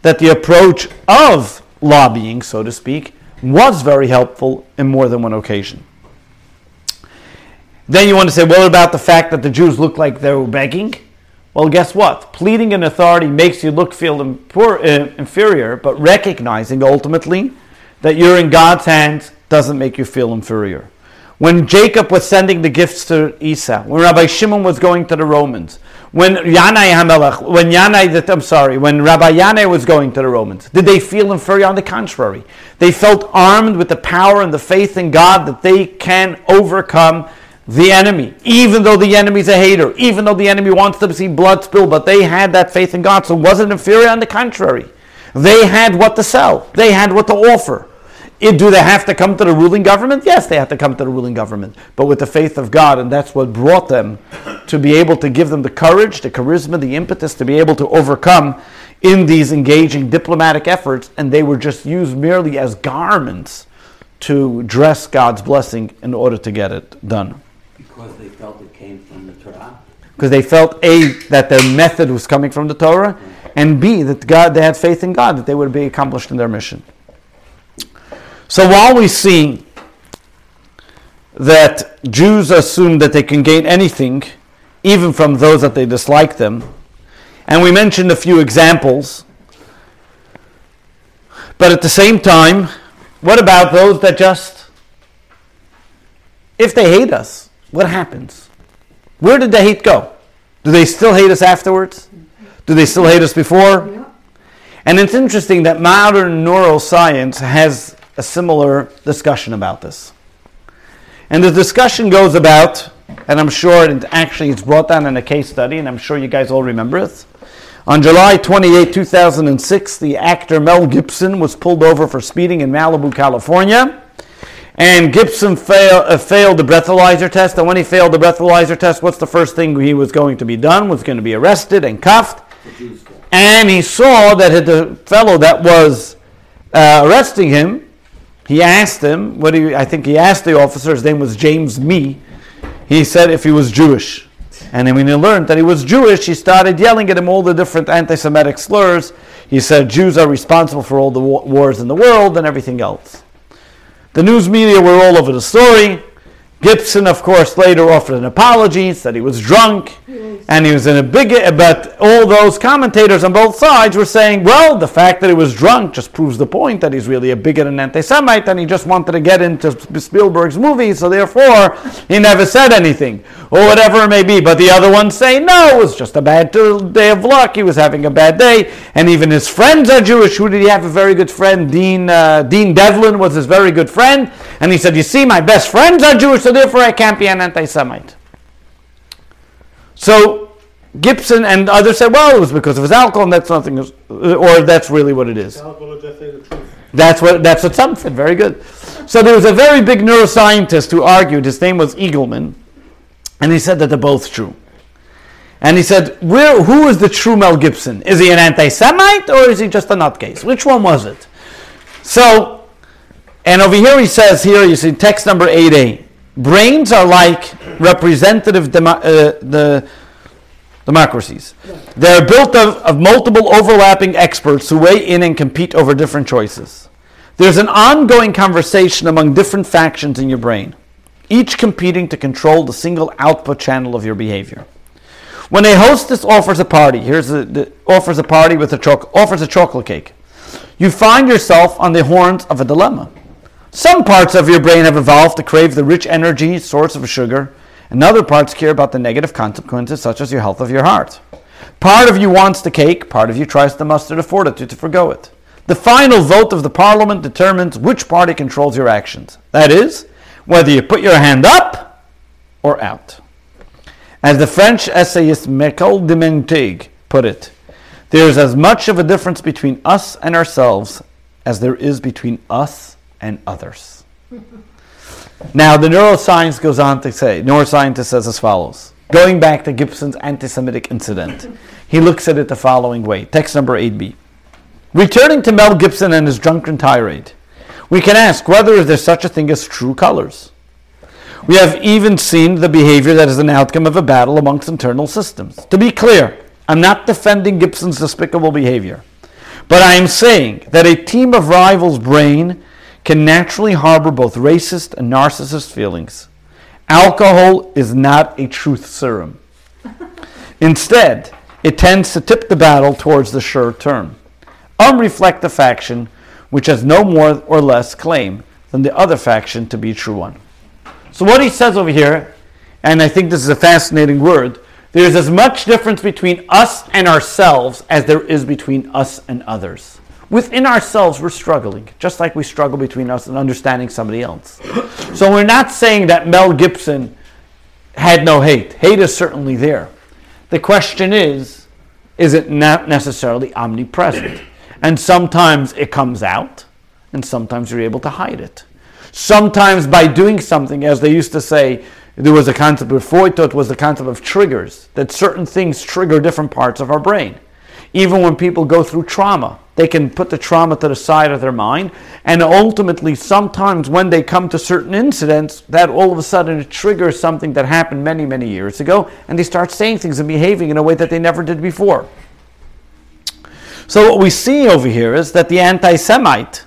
that the approach of lobbying, so to speak, was very helpful in more than one occasion. Then you want to say, what about the fact that the Jews looked like they were begging? Well, guess what? Pleading an authority makes you look feel uh, inferior, but recognizing ultimately that you're in God's hands doesn't make you feel inferior. When Jacob was sending the gifts to Esau, when Rabbi Shimon was going to the Romans, when Yanai Hamelech, when Yanai, I'm sorry, when Rabbi Yanai was going to the Romans, did they feel inferior? On the contrary, they felt armed with the power and the faith in God that they can overcome the enemy, even though the enemy's a hater, even though the enemy wants to see blood spill, but they had that faith in God, so wasn't inferior. On the contrary, they had what to sell, they had what to offer. It, do they have to come to the ruling government? Yes, they have to come to the ruling government, but with the faith of God, and that's what brought them to be able to give them the courage, the charisma, the impetus to be able to overcome in these engaging diplomatic efforts, and they were just used merely as garments to dress God's blessing in order to get it done. Because they felt it came from the Torah? Because they felt A, that their method was coming from the Torah, and B, that God, they had faith in God, that they would be accomplished in their mission. So while we see that Jews assume that they can gain anything, even from those that they dislike them, and we mentioned a few examples, but at the same time, what about those that just, if they hate us, what happens? Where did the hate go? Do they still hate us afterwards? Do they still hate us before? Yeah. And it's interesting that modern neuroscience has a similar discussion about this. And the discussion goes about, and I'm sure it actually it's brought down in a case study, and I'm sure you guys all remember it. On July 28, 2006, the actor Mel Gibson was pulled over for speeding in Malibu, California. And Gibson fail, uh, failed the breathalyzer test. And when he failed the breathalyzer test, what's the first thing he was going to be done? Was going to be arrested and cuffed. And he saw that the fellow that was uh, arresting him, he asked him, what do you, I think he asked the officer, his name was James Mee, he said if he was Jewish. And then when he learned that he was Jewish, he started yelling at him all the different anti Semitic slurs. He said Jews are responsible for all the wars in the world and everything else. The news media were all over the story. Gibson, of course, later offered an apology, said he was drunk, and he was in a big. But all those commentators on both sides were saying, well, the fact that he was drunk just proves the point that he's really a bigot and anti-Semite, and he just wanted to get into Spielberg's movie, so therefore he never said anything, or whatever it may be. But the other ones say, no, it was just a bad day of luck. He was having a bad day, and even his friends are Jewish. Who did he have? A very good friend, Dean uh, Dean Devlin was his very good friend, and he said, you see, my best friends are Jewish, so therefore I can't be an anti-Semite. So Gibson and others said, well, it was because of his alcohol, and that's nothing, or that's really what it is. I'll just say the truth. That's what that's what some said. Very good. So there was a very big neuroscientist who argued. His name was Eagleman, and he said that they're both true. And he said, Where, who is the true Mel Gibson? Is he an anti-Semite or is he just a nutcase? Which one was it? So, and over here he says here you see text number eight A. Brains are like representative demo, uh, the democracies. They're built of, of multiple overlapping experts who weigh in and compete over different choices. There's an ongoing conversation among different factions in your brain, each competing to control the single output channel of your behavior. When a hostess offers a party, here's a, the, offers a party with a choc- offers a chocolate cake, you find yourself on the horns of a dilemma. Some parts of your brain have evolved to crave the rich energy source of sugar, and other parts care about the negative consequences, such as your health of your heart. Part of you wants the cake, part of you tries to muster the fortitude to forgo it. The final vote of the parliament determines which party controls your actions. That is, whether you put your hand up or out. As the French essayist Michel de Montaigne put it, there is as much of a difference between us and ourselves as there is between us and others. now, the neuroscience goes on to say, neuroscientist says as follows. Going back to Gibson's anti Semitic incident, he looks at it the following way. Text number 8b. Returning to Mel Gibson and his drunken tirade, we can ask whether there is such a thing as true colors. We have even seen the behavior that is an outcome of a battle amongst internal systems. To be clear, I'm not defending Gibson's despicable behavior, but I am saying that a team of rivals' brain can naturally harbor both racist and narcissist feelings. Alcohol is not a truth serum. Instead, it tends to tip the battle towards the sure turn. Unreflective faction, which has no more or less claim than the other faction to be a true one. So what he says over here, and I think this is a fascinating word, there's as much difference between us and ourselves as there is between us and others. Within ourselves, we're struggling, just like we struggle between us and understanding somebody else. So we're not saying that Mel Gibson had no hate. Hate is certainly there. The question is, is it not necessarily omnipresent? And sometimes it comes out, and sometimes you're able to hide it. Sometimes by doing something, as they used to say, there was a concept before Freud thought was the concept of triggers, that certain things trigger different parts of our brain. Even when people go through trauma, they can put the trauma to the side of their mind, and ultimately, sometimes when they come to certain incidents, that all of a sudden it triggers something that happened many, many years ago, and they start saying things and behaving in a way that they never did before. So, what we see over here is that the anti Semite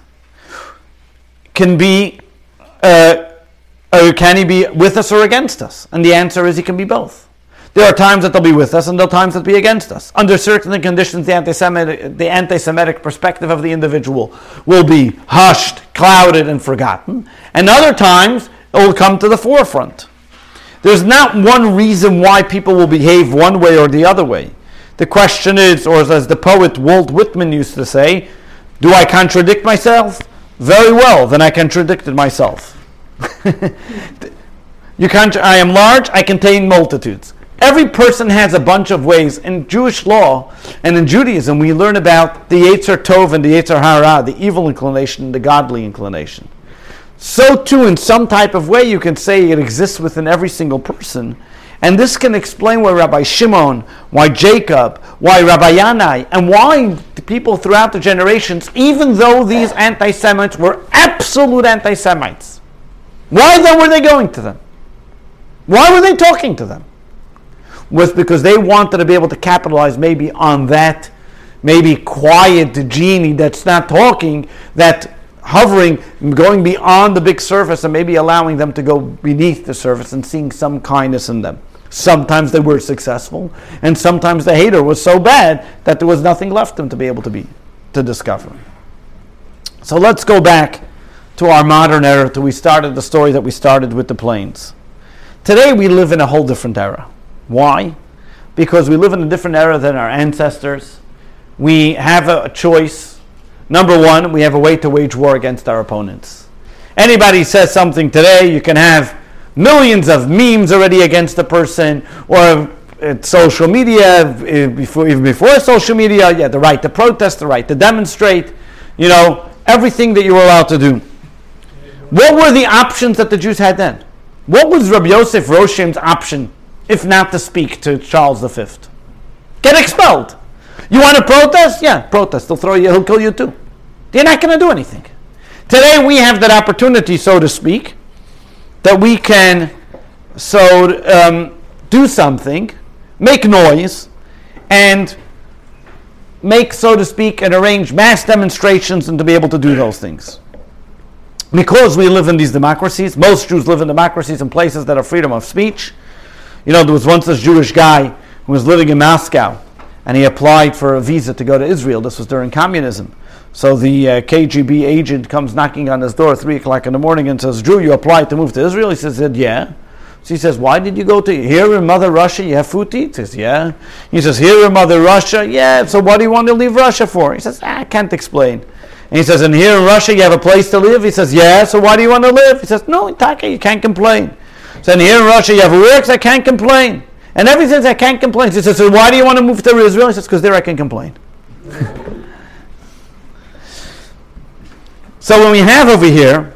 can be, uh, can he be with us or against us? And the answer is he can be both. There are times that they'll be with us, and there are times that they'll be against us. Under certain conditions, the anti-Semitic, the anti-Semitic perspective of the individual will be hushed, clouded, and forgotten. And other times, it will come to the forefront. There's not one reason why people will behave one way or the other way. The question is, or as the poet Walt Whitman used to say, do I contradict myself? Very well, then I contradicted myself. you contra- I am large, I contain multitudes. Every person has a bunch of ways. In Jewish law and in Judaism, we learn about the Yetzer Tov and the Yetzer Hara, the evil inclination and the godly inclination. So, too, in some type of way, you can say it exists within every single person. And this can explain why Rabbi Shimon, why Jacob, why Rabbi Yanai, and why the people throughout the generations, even though these anti Semites were absolute anti Semites, why then were they going to them? Why were they talking to them? Was because they wanted to be able to capitalize maybe on that, maybe quiet genie that's not talking, that hovering, going beyond the big surface and maybe allowing them to go beneath the surface and seeing some kindness in them. Sometimes they were successful, and sometimes the hater was so bad that there was nothing left them to be able to be to discover. So let's go back to our modern era to we started the story that we started with the planes. Today we live in a whole different era. Why? Because we live in a different era than our ancestors. We have a choice. Number one, we have a way to wage war against our opponents. Anybody says something today, you can have millions of memes already against the person, or social media, before, even before social media, you yeah, the right to protest, the right to demonstrate, you know, everything that you were allowed to do. What were the options that the Jews had then? What was Rabbi Yosef Rosheim's option, if not to speak to Charles V? Get expelled. You want to protest? Yeah, protest. They'll throw you, he'll kill you too. You're not going to do anything. Today we have that opportunity, so to speak, that we can so um, do something, make noise, and make, so to speak, and arrange mass demonstrations and to be able to do those things. Because we live in these democracies, most Jews live in democracies in places that are freedom of speech. You know, there was once this Jewish guy who was living in Moscow, and he applied for a visa to go to Israel. This was during communism. So the uh, KGB agent comes knocking on his door at 3 o'clock in the morning and says, Drew, you applied to move to Israel? He says, yeah. So he says, why did you go to here in Mother Russia? You have food to eat? He says, yeah. He says, here in Mother Russia? Yeah. So what do you want to leave Russia for? He says, ah, I can't explain. And he says, and here in Russia you have a place to live? He says, yeah. So why do you want to live? He says, no, in Taka you can't complain. So here in Russia you have works, I can't complain. And everything I can't complain, he says, so why do you want to move to Israel? He says, because there I can complain. So when we have over here,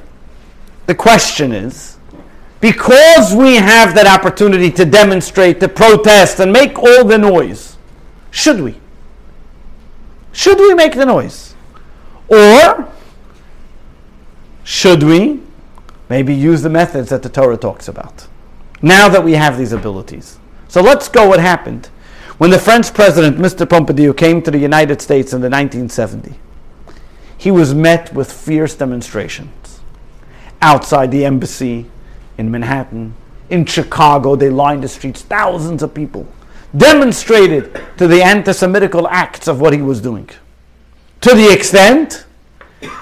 the question is, because we have that opportunity to demonstrate, to protest, and make all the noise, should we? Should we make the noise? Or should we maybe use the methods that the Torah talks about? Now that we have these abilities. So let's go what happened when the French president, Mr. Pompidou, came to the United States in the 1970 he was met with fierce demonstrations. Outside the embassy in Manhattan, in Chicago, they lined the streets, thousands of people demonstrated to the anti Semitical acts of what he was doing. To the extent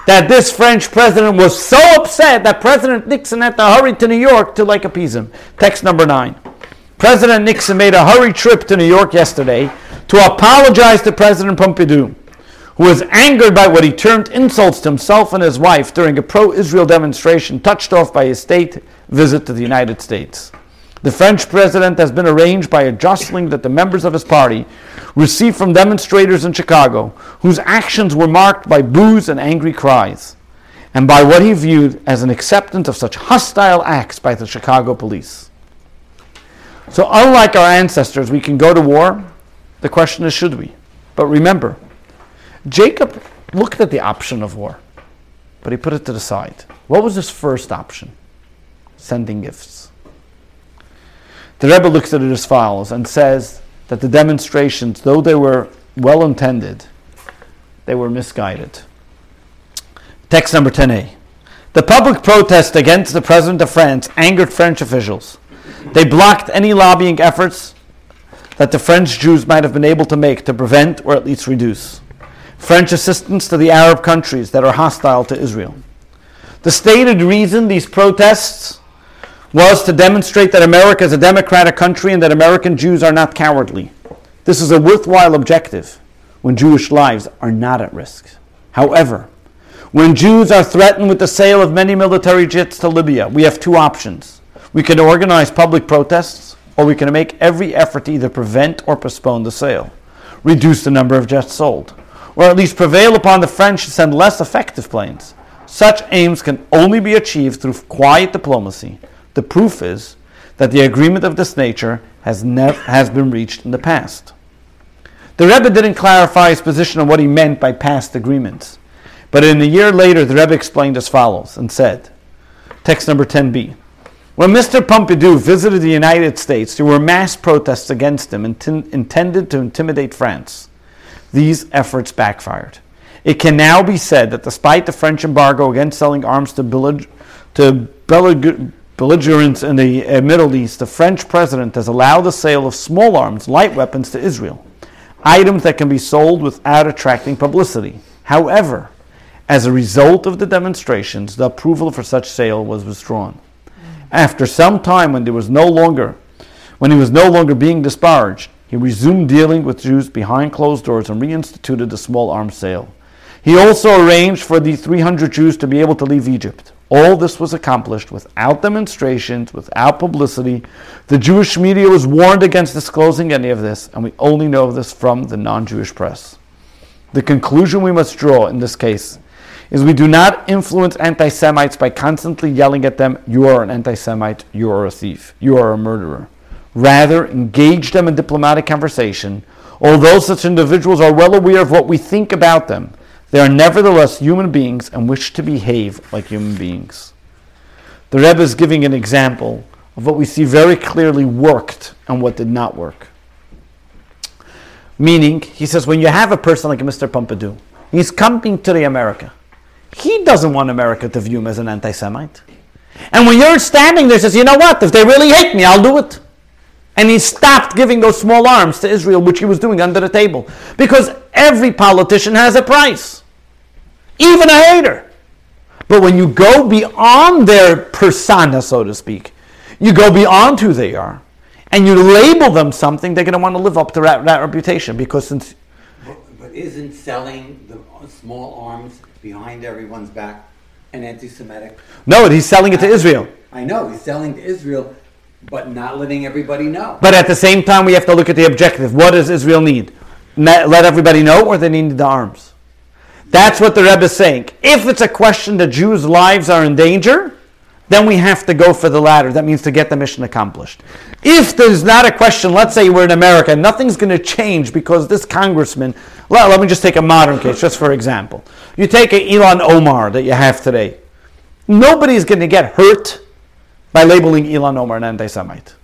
that this French president was so upset that President Nixon had to hurry to New York to like appease him. Text number nine. President Nixon made a hurry trip to New York yesterday to apologize to President Pompidou who was angered by what he termed insults to himself and his wife during a pro Israel demonstration touched off by his state visit to the United States. The French president has been arranged by a jostling that the members of his party received from demonstrators in Chicago, whose actions were marked by boos and angry cries, and by what he viewed as an acceptance of such hostile acts by the Chicago police. So, unlike our ancestors, we can go to war. The question is, should we? But remember, Jacob looked at the option of war, but he put it to the side. What was his first option? Sending gifts. The Rebbe looks at it as follows and says that the demonstrations, though they were well intended, they were misguided. Text number 10a. The public protest against the President of France angered French officials. They blocked any lobbying efforts that the French Jews might have been able to make to prevent or at least reduce French assistance to the Arab countries that are hostile to Israel. The stated reason these protests was to demonstrate that America is a democratic country and that American Jews are not cowardly. This is a worthwhile objective when Jewish lives are not at risk. However, when Jews are threatened with the sale of many military jets to Libya, we have two options. We can organize public protests, or we can make every effort to either prevent or postpone the sale, reduce the number of jets sold, or at least prevail upon the French to send less effective planes. Such aims can only be achieved through quiet diplomacy. The proof is that the agreement of this nature has, nev- has been reached in the past. The Rebbe didn't clarify his position on what he meant by past agreements. But in a year later, the Rebbe explained as follows and said, text number 10b. When Mr. Pompidou visited the United States, there were mass protests against him intended to intimidate France. These efforts backfired. It can now be said that despite the French embargo against selling arms to, bellig- to bellig- belligerents in the uh, Middle East, the French president has allowed the sale of small arms, light weapons to Israel, items that can be sold without attracting publicity. However, as a result of the demonstrations, the approval for such sale was withdrawn. After some time, when there was no longer, when he was no longer being disparaged, he resumed dealing with Jews behind closed doors and reinstituted the small arms sale. He also arranged for the 300 Jews to be able to leave Egypt. All this was accomplished without demonstrations, without publicity. The Jewish media was warned against disclosing any of this, and we only know this from the non Jewish press. The conclusion we must draw in this case is we do not influence anti Semites by constantly yelling at them, you are an anti Semite, you are a thief, you are a murderer. Rather, engage them in diplomatic conversation. Although such individuals are well aware of what we think about them, they are nevertheless human beings and wish to behave like human beings. The Rebbe is giving an example of what we see very clearly worked and what did not work. Meaning, he says, when you have a person like Mr. Pompidou, he's coming to the America. He doesn't want America to view him as an anti Semite. And when you're standing there, says, you know what? If they really hate me, I'll do it. And he stopped giving those small arms to Israel, which he was doing under the table. Because every politician has a price, even a hater. But when you go beyond their persona, so to speak, you go beyond who they are, and you label them something, they're going to want to live up to that, that reputation. Because since. But, but isn't selling the small arms behind everyone's back an anti-Semitic. No, he's selling it to Israel. I know he's selling to Israel, but not letting everybody know. But at the same time, we have to look at the objective. What does Israel need? Let everybody know, or they need the arms. That's what the Rebbe is saying. If it's a question that Jews' lives are in danger, then we have to go for the latter. That means to get the mission accomplished. If there's not a question, let's say we're in America, nothing's going to change because this congressman, well, let me just take a modern case, just for example. You take a Ilhan Omar that you have today. Nobody's going to get hurt by labeling Ilhan Omar an anti Semite.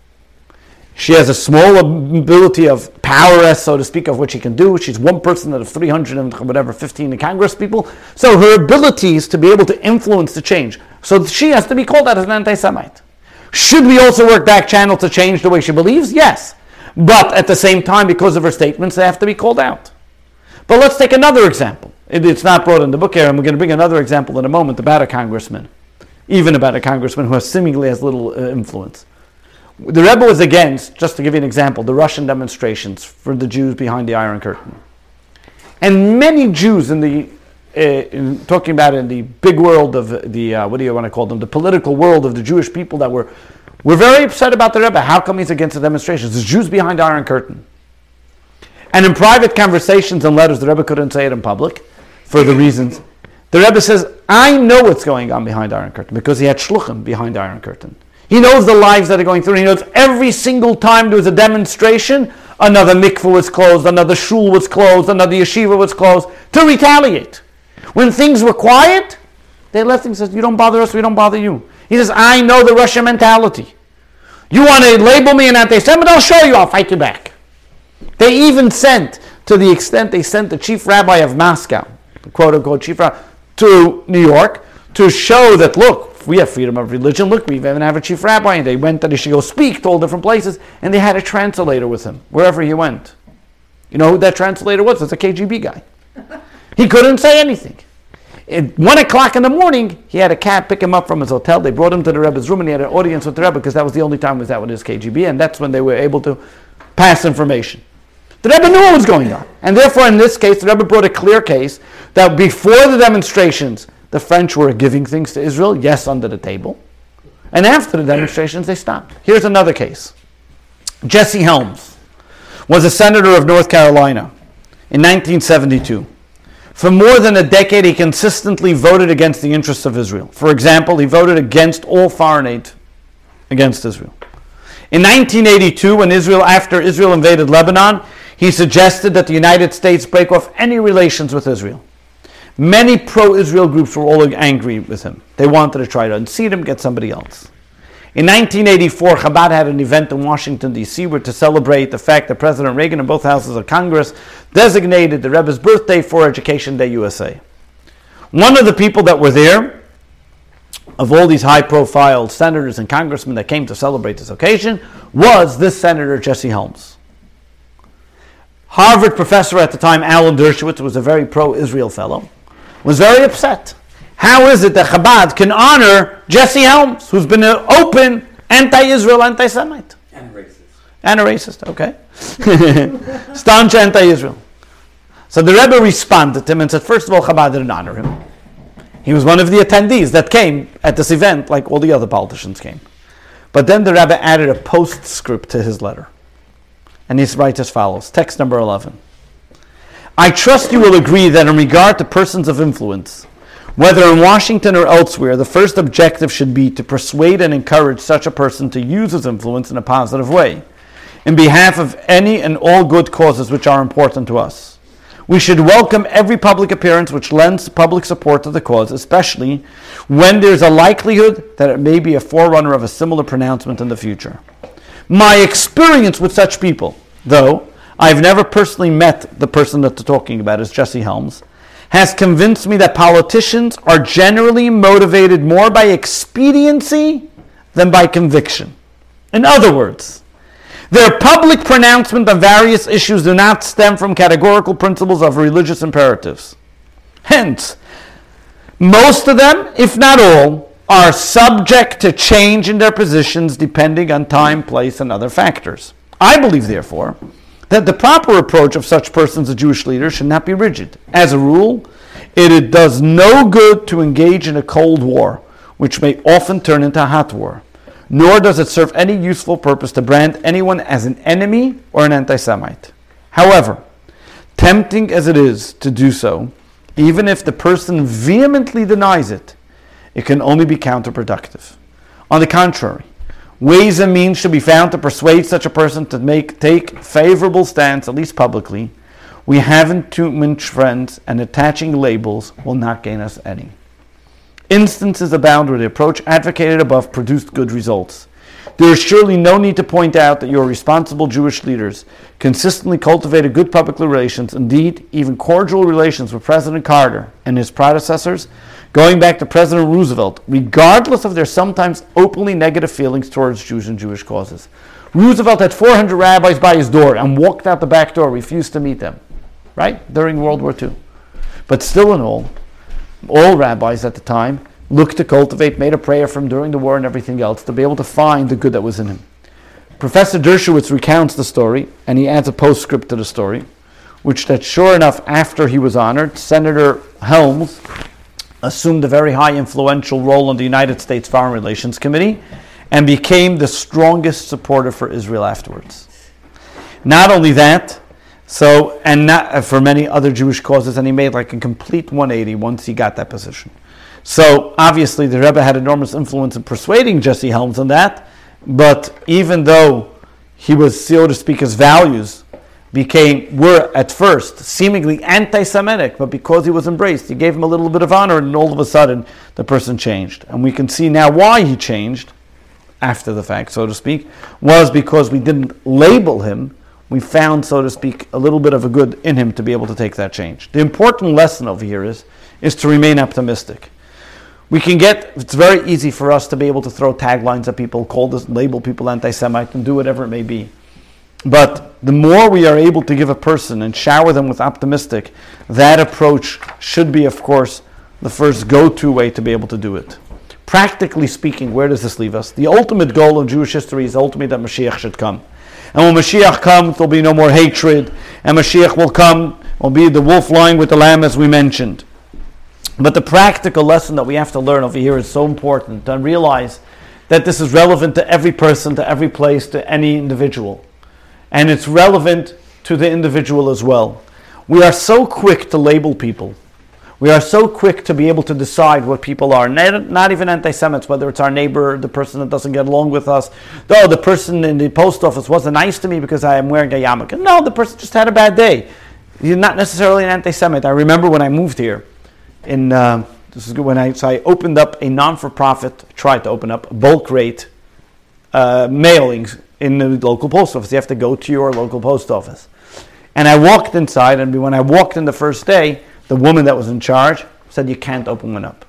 She has a small ability of power, so to speak, of what she can do. She's one person out of 300 and whatever, 15 in Congress people. So her abilities to be able to influence the change. So she has to be called out as an anti Semite. Should we also work back channel to change the way she believes? Yes. But at the same time, because of her statements, they have to be called out. But let's take another example. It, it's not brought in the book here, and we're going to bring another example in a moment about a congressman, even about a congressman who has seemingly has little uh, influence. The Rebbe was against, just to give you an example, the Russian demonstrations for the Jews behind the Iron Curtain. And many Jews in the, uh, in talking about in the big world of the, uh, what do you want to call them, the political world of the Jewish people that were, were very upset about the Rebbe. How come he's against the demonstrations? The Jews behind the Iron Curtain. And in private conversations and letters, the Rebbe couldn't say it in public for the reasons. The Rebbe says, I know what's going on behind the Iron Curtain because he had shluchim behind the Iron Curtain. He knows the lives that are going through. He knows every single time there was a demonstration, another mikveh was closed, another shul was closed, another yeshiva was closed to retaliate. When things were quiet, they left him and says, You don't bother us, we don't bother you. He says, I know the Russian mentality. You want to label me an anti Semite? I'll show you, I'll fight you back. They even sent, to the extent they sent the chief rabbi of Moscow, quote unquote chief rabbi, to New York to show that, look, we have freedom of religion. Look, we even have a chief rabbi, and they went that he should go speak to all different places, and they had a translator with him wherever he went. You know who that translator was? It's a KGB guy. He couldn't say anything. At one o'clock in the morning, he had a cab pick him up from his hotel. They brought him to the Rebbe's room, and he had an audience with the Rebbe because that was the only time he was out with his KGB, and that's when they were able to pass information. The Rebbe knew what was going on, and therefore, in this case, the Rebbe brought a clear case that before the demonstrations, the French were giving things to Israel, yes, under the table, and after the demonstrations, they stopped. Here's another case. Jesse Helms was a senator of North Carolina in 1972. For more than a decade, he consistently voted against the interests of Israel. For example, he voted against all foreign aid against Israel. In 1982, when Israel, after Israel invaded Lebanon, he suggested that the United States break off any relations with Israel. Many pro Israel groups were all angry with him. They wanted to try to unseat him, get somebody else. In 1984, Chabad had an event in Washington, D.C., where to celebrate the fact that President Reagan and both houses of Congress designated the Rebbe's birthday for Education Day USA. One of the people that were there, of all these high profile senators and congressmen that came to celebrate this occasion, was this Senator Jesse Helms. Harvard professor at the time, Alan Dershowitz, was a very pro Israel fellow, was very upset. How is it that Chabad can honor Jesse Helms, who's been an open anti Israel, anti Semite? And racist. And a racist, okay. Staunch anti Israel. So the Rebbe responded to him and said, first of all, Chabad didn't honor him. He was one of the attendees that came at this event, like all the other politicians came. But then the Rebbe added a postscript to his letter. And he writes as follows Text number 11. I trust you will agree that in regard to persons of influence, whether in Washington or elsewhere, the first objective should be to persuade and encourage such a person to use his influence in a positive way, in behalf of any and all good causes which are important to us. We should welcome every public appearance which lends public support to the cause, especially when there's a likelihood that it may be a forerunner of a similar pronouncement in the future. My experience with such people, though I've never personally met the person that they're talking about, is Jesse Helms, has convinced me that politicians are generally motivated more by expediency than by conviction. In other words, their public pronouncement on various issues do not stem from categorical principles of religious imperatives. Hence, most of them, if not all, are subject to change in their positions depending on time, place, and other factors. I believe, therefore, that the proper approach of such persons as Jewish leaders should not be rigid. As a rule, it does no good to engage in a cold war, which may often turn into a hot war. Nor does it serve any useful purpose to brand anyone as an enemy or an anti Semite. However, tempting as it is to do so, even if the person vehemently denies it, it can only be counterproductive. On the contrary, ways and means should be found to persuade such a person to make take favorable stance, at least publicly. We haven't too much friends, and attaching labels will not gain us any. Instances abound where the approach advocated above produced good results. There is surely no need to point out that your responsible Jewish leaders consistently cultivated good public relations, indeed, even cordial relations with President Carter and his predecessors, going back to President Roosevelt, regardless of their sometimes openly negative feelings towards Jews and Jewish causes. Roosevelt had 400 rabbis by his door and walked out the back door, refused to meet them, right? During World War II. But still, in all, all rabbis at the time looked to cultivate, made a prayer from during the war and everything else to be able to find the good that was in him. Professor Dershowitz recounts the story, and he adds a postscript to the story, which that sure enough, after he was honored, Senator Helms assumed a very high influential role in the United States Foreign Relations Committee and became the strongest supporter for Israel afterwards. Not only that, so and not uh, for many other Jewish causes, and he made like a complete 180 once he got that position. So obviously, the Rebbe had enormous influence in persuading Jesse Helms on that. But even though he was, so to speak, his values became were at first seemingly anti-Semitic, but because he was embraced, he gave him a little bit of honor, and all of a sudden the person changed. And we can see now why he changed after the fact, so to speak, was because we didn't label him. We found, so to speak, a little bit of a good in him to be able to take that change. The important lesson over here is, is to remain optimistic. We can get, it's very easy for us to be able to throw taglines at people, call this, label people anti Semite, and do whatever it may be. But the more we are able to give a person and shower them with optimistic, that approach should be, of course, the first go to way to be able to do it. Practically speaking, where does this leave us? The ultimate goal of Jewish history is ultimately that Mashiach should come. And when Mashiach comes, there'll be no more hatred, and Mashiach will come, will be the wolf lying with the lamb, as we mentioned. But the practical lesson that we have to learn over here is so important and realize that this is relevant to every person, to every place, to any individual. And it's relevant to the individual as well. We are so quick to label people. We are so quick to be able to decide what people are. Not, even anti Semites, whether it's our neighbor, the person that doesn't get along with us. Though the person in the post office wasn't nice to me because I am wearing a yarmulke. No, the person just had a bad day. You're not necessarily an anti Semite. I remember when I moved here, in, uh, this is good when I, so I opened up a non for profit, tried to open up bulk rate uh, mailings in the local post office. You have to go to your local post office. And I walked inside, and when I walked in the first day, the woman that was in charge said, You can't open one up.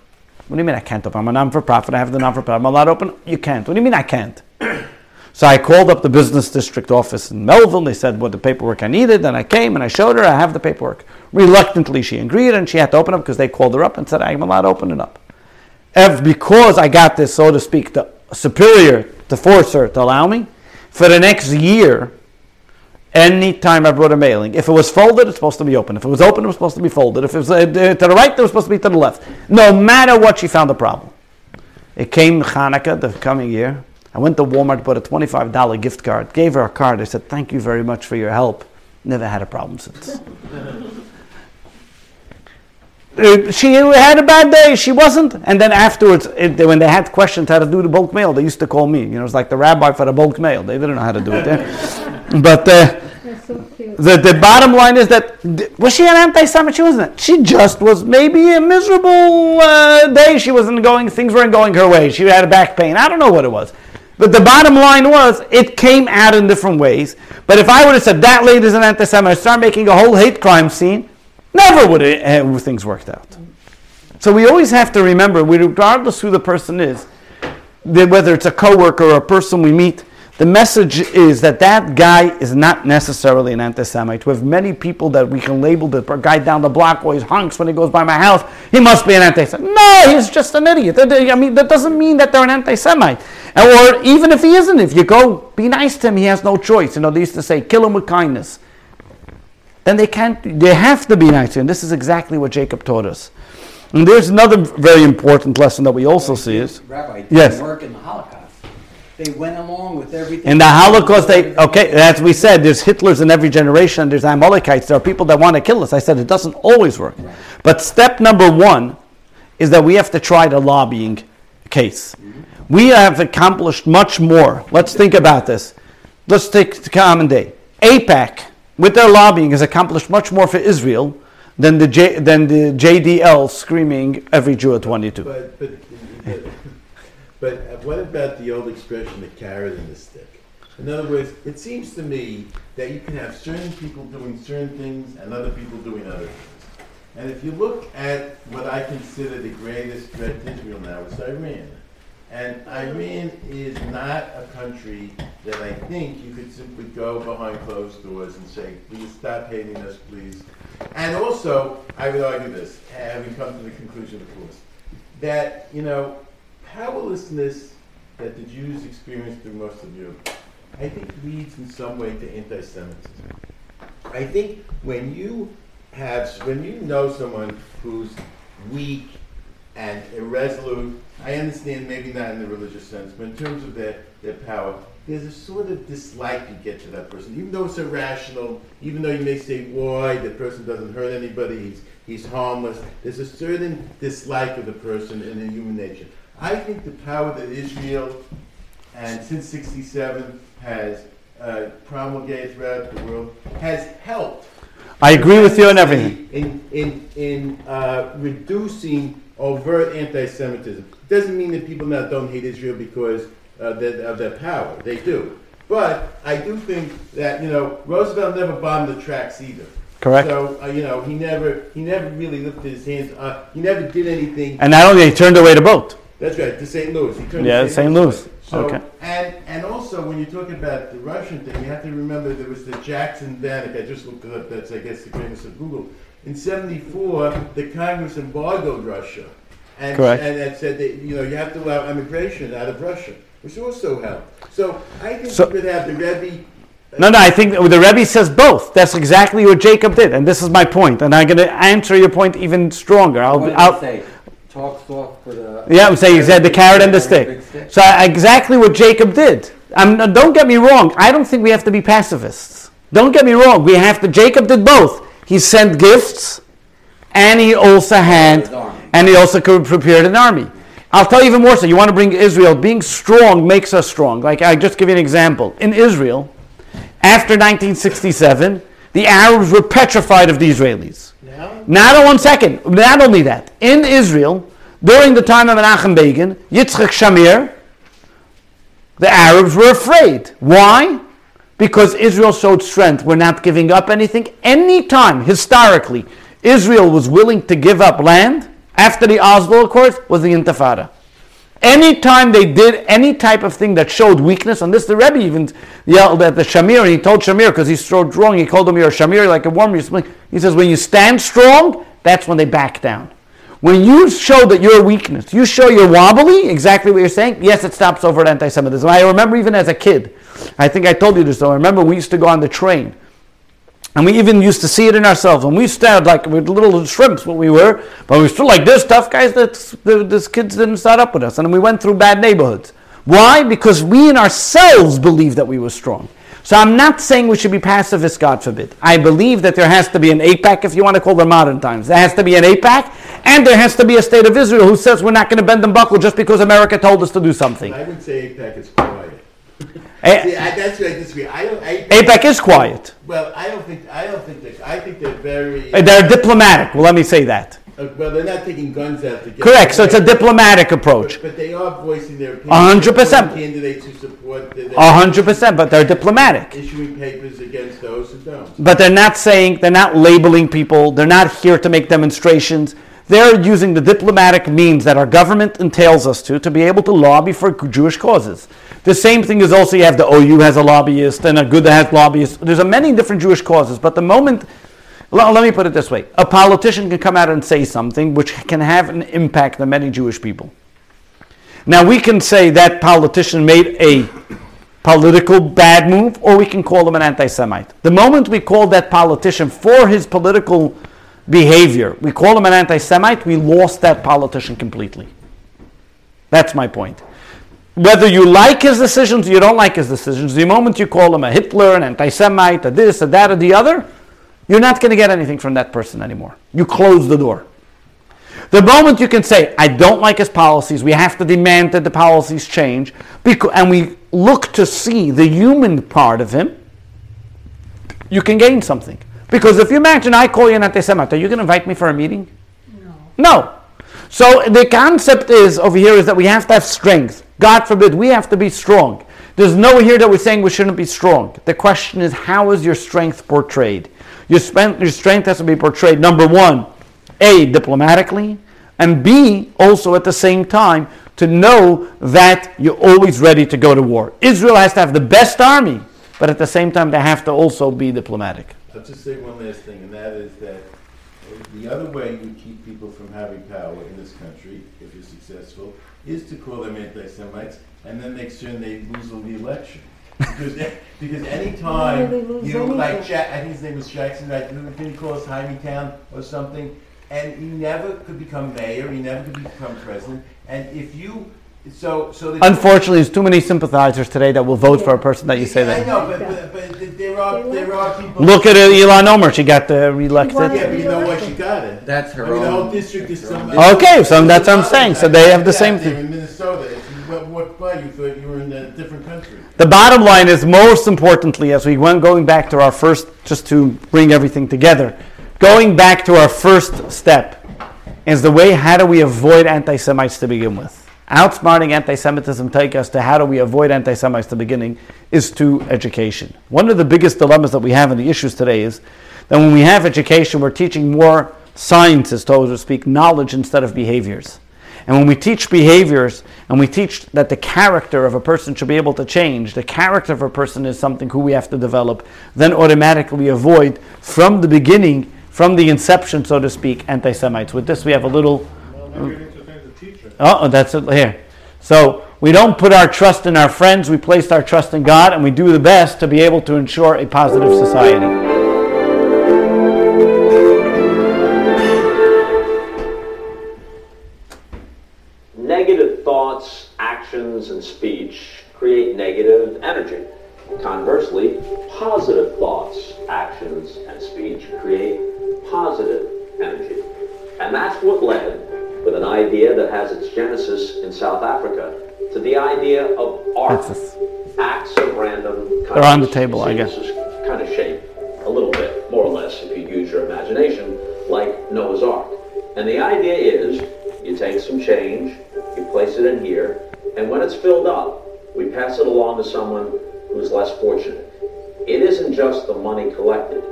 What do you mean I can't open? I'm a non for profit. I have the non for profit. I'm allowed to open? You can't. What do you mean I can't? so I called up the business district office in Melville. They said what the paperwork I needed. And I came and I showed her I have the paperwork. Reluctantly, she agreed and she had to open up because they called her up and said, I'm allowed to open it up. If, because I got this, so to speak, the superior to force her to allow me, for the next year, Anytime I brought a mailing, if it was folded, it's supposed to be open. If it was open, it was supposed to be folded. If it was uh, to the right, it was supposed to be to the left. No matter what, she found a problem. It came Hanukkah the coming year. I went to Walmart, bought a $25 gift card, gave her a card. I said, Thank you very much for your help. Never had a problem since. Uh, she had a bad day. She wasn't. And then afterwards, it, when they had questions how to do the bulk mail, they used to call me. You know, it's like the rabbi for the bulk mail. They didn't know how to do it there. but uh, so the, the bottom line is that was she an anti-Semite? She wasn't. She just was maybe a miserable uh, day. She wasn't going. Things weren't going her way. She had a back pain. I don't know what it was. But the bottom line was, it came out in different ways. But if I would have said that lady is an anti-Semite, start making a whole hate crime scene, Never would it, have eh, things worked out. So we always have to remember, regardless who the person is, whether it's a coworker or a person we meet, the message is that that guy is not necessarily an anti-Semite. We have many people that we can label the guy down the block always hunks when he goes by my house. He must be an anti-Semite. No, he's just an idiot. I mean, that doesn't mean that they're an anti-Semite. Or even if he isn't, if you go be nice to him, he has no choice. You know, they used to say, kill him with kindness then they can't, they have to be nice. to you. And this is exactly what Jacob taught us. And there's another very important lesson that we also see is Rabbi, yes. work in the Holocaust. They went along with everything. In the Holocaust, they okay. As we said, there's Hitlers in every generation. There's Amalekites. There are people that want to kill us. I said it doesn't always work. Right. But step number one is that we have to try the lobbying case. Mm-hmm. We have accomplished much more. Let's think about this. Let's take the common day. AIPAC with their lobbying, has accomplished much more for Israel than the, J, than the JDL screaming every Jew at 22. But, but, but, but what about the old expression, the carrot and the stick? In other words, it seems to me that you can have certain people doing certain things and other people doing other things. And if you look at what I consider the greatest threat to Israel now, it's Iran. And Iran is not a country that I think you could simply go behind closed doors and say, please stop hating us, please. And also, I would argue this, having come to the conclusion, of course, that, you know, powerlessness that the Jews experienced through most of Europe, I think leads in some way to anti-Semitism. I think when you have, when you know someone who's weak and irresolute. I understand maybe not in the religious sense, but in terms of their, their power, there's a sort of dislike you get to that person, even though it's irrational, even though you may say, why, the person doesn't hurt anybody, he's, he's harmless. There's a certain dislike of the person in the human nature. I think the power that Israel, and since 67, has uh, promulgated throughout the world, has helped. I agree with you on everything. In, in, in uh, reducing overt anti-Semitism. Doesn't mean that people now don't hate Israel because uh, of their power. They do. But I do think that, you know, Roosevelt never bombed the tracks either. Correct. So, uh, you know, he never, he never really lifted his hands, uh, he never did anything. And not only, he turned away the boat. That's right, to St. Louis. He turned Yeah, St. Louis. So, Okay. and, and also, when you're talking about the Russian thing, you have to remember there was the Jackson Vanik, I just looked it up, that's, I guess, the greatness of Google. In seventy-four, the Congress embargoed Russia. And, Correct. and that said that, you know, you have to allow immigration out of Russia, which also helped. So I think So- you could have the Rebbe, No, no, I think the Rebbe says both. That's exactly what Jacob did. And this is my point. And I'm going to answer your point even stronger. I'll, What did I'll, say? Talk soft for the. Yeah, I'm saying he said the carrot and the stick. Stick. So I- exactly what Jacob did. Um, no, don't get me wrong. I don't think we have to be pacifists. Don't get me wrong. We have to. Jacob did both. He sent gifts, and he also had, and he also could prepared an army. I'll tell you even more so. You want to bring Israel. Being strong makes us strong. Like I just give you an example. In Israel, after 1967, the Arabs were petrified of the Israelis. Now, Not on one second. Not only that. In Israel, during the time of Menachem Begin, Yitzchak Shamir, the Arabs were afraid. Why? Because Israel showed strength. We're not giving up anything. Any time, historically, Israel was willing to give up land after the Oslo Accords was the Intifada. Anytime they did any type of thing that showed weakness, and this the Rebbe even yelled at the Shamir, and he told Shamir because he's so strong, he called him you're a Shamir like a worm. He says when you stand strong, that's when they back down. When you show that you're weakness, you show you're wobbly, exactly what you're saying. Yes, it stops over at anti-Semitism. I remember even as a kid, I think I told you this though. I remember we used to go on the train, and we even used to see it in ourselves. When we stared like with little shrimps, what we were, but we stood like this, tough guys. That the, this kids didn't start up with us, and we went through bad neighborhoods. Why? Because we in ourselves believed that we were strong. So I'm not saying we should be pacifists, God forbid. I believe that there has to be an AIPAC, if you want to call them modern times. There has to be an AIPAC, and there has to be a state of Israel who says we're not going to bend and buckle just because America told us to do something. I would say AIPAC is quiet. See, I, that's where I disagree. I don't, I, AIPAC is quiet. Well, I don't think, I don't think that, I think they're very. Uh, They're diplomatic. Well, let me say that. Uh, well, they're not taking guns out to get. Correct. So it's a diplomatic approach. But, but they are voicing their opinion. Hundred percent. Candidates who support. A hundred percent, but they're diplomatic. Issuing papers against those who don't. But they're not saying, they're not labeling people, they're not here to make demonstrations. They're using the diplomatic means that our government entails us to to be able to lobby for Jewish causes. The same thing is also you have the oh, OU has a lobbyist and Agudath has lobbyists. There's a many different Jewish causes, but the moment, let me put it this way: a politician can come out and say something which can have an impact on many Jewish people. Now we can say that politician made a political bad move, or we can call him an anti-Semite. The moment we call that politician for his political behavior, we call him an anti-Semite, we lost that politician completely. That's my point. Whether you like his decisions or you don't like his decisions, the moment you call him a Hitler, an anti-Semite, a this, a that, or the other, you're not going to get anything from that person anymore. You close the door. The moment you can say, I don't like his policies, we have to demand that the policies change, and we look to see the human part of him, you can gain something. Because if you imagine I call you an anti Semite, are you going to invite me for a meeting? No. No. So the concept is over here is that we have to have strength. God forbid, we have to be strong. There's no here that we're saying we shouldn't be strong. The question is, how is your strength portrayed? Your, spent, your strength has to be portrayed, number one, A, diplomatically, and B, also at the same time, to know that you're always ready to go to war. Israel has to have the best army, but at the same time, they have to also be diplomatic. I'll just say one last thing, and that is that the other way you keep people from having power in this country, if you're successful, is to call them anti-Semites and then make sure they lose the election. Because, because any time you know, like. Jack, I think his name was Jackson, right? Didn't call us Town or something? And he never could become mayor. He never could become president. And if you, so so. the- Unfortunately, there's too many sympathizers today that will vote for a person that you say I that. know, but, but, but there are there are people. Look at uh, Ilhan Omar. She got uh, reelected. Yeah, but you know what? She got it. That's her I mean, the whole district is that's her some. own- Okay, so that's what I'm saying. So they have the same thing. they're in Minnesota. If you went- you thought you were in a different country. The bottom line is, most importantly, as we went going back to our first, just to bring everything together, going back to our first step is the way how do we avoid anti Semites to begin with? Outsmarting anti Semitism take us to how do we avoid anti Semites to the beginning is to education. One of the biggest dilemmas that we have in the issues today is that when we have education, we're teaching more sciences, so to speak, knowledge instead of behaviors. And when we teach behaviors and we teach that the character of a person should be able to change, the character of a person is something who we have to develop, then automatically avoid from the beginning, from the inception, so to speak, anti Semites. With this, we have a little. Uh, Oh, that's it here. So we don't put our trust in our friends, we place our trust in God, and we do the best to be able to ensure a positive society. Negative thoughts, actions, and speech create negative energy. Conversely, positive thoughts, actions, and speech create positive energy. And that's what led, with an idea that has its genesis in South Africa, to the idea of ARK. Acts of random They're on the table, I guess. Kind of shaped a little bit, more or less, if you use your imagination, like Noah's Ark. And the idea is you take some change, you place it in here, and when it's filled up, we pass it along to someone who's less fortunate. It isn't just the money collected,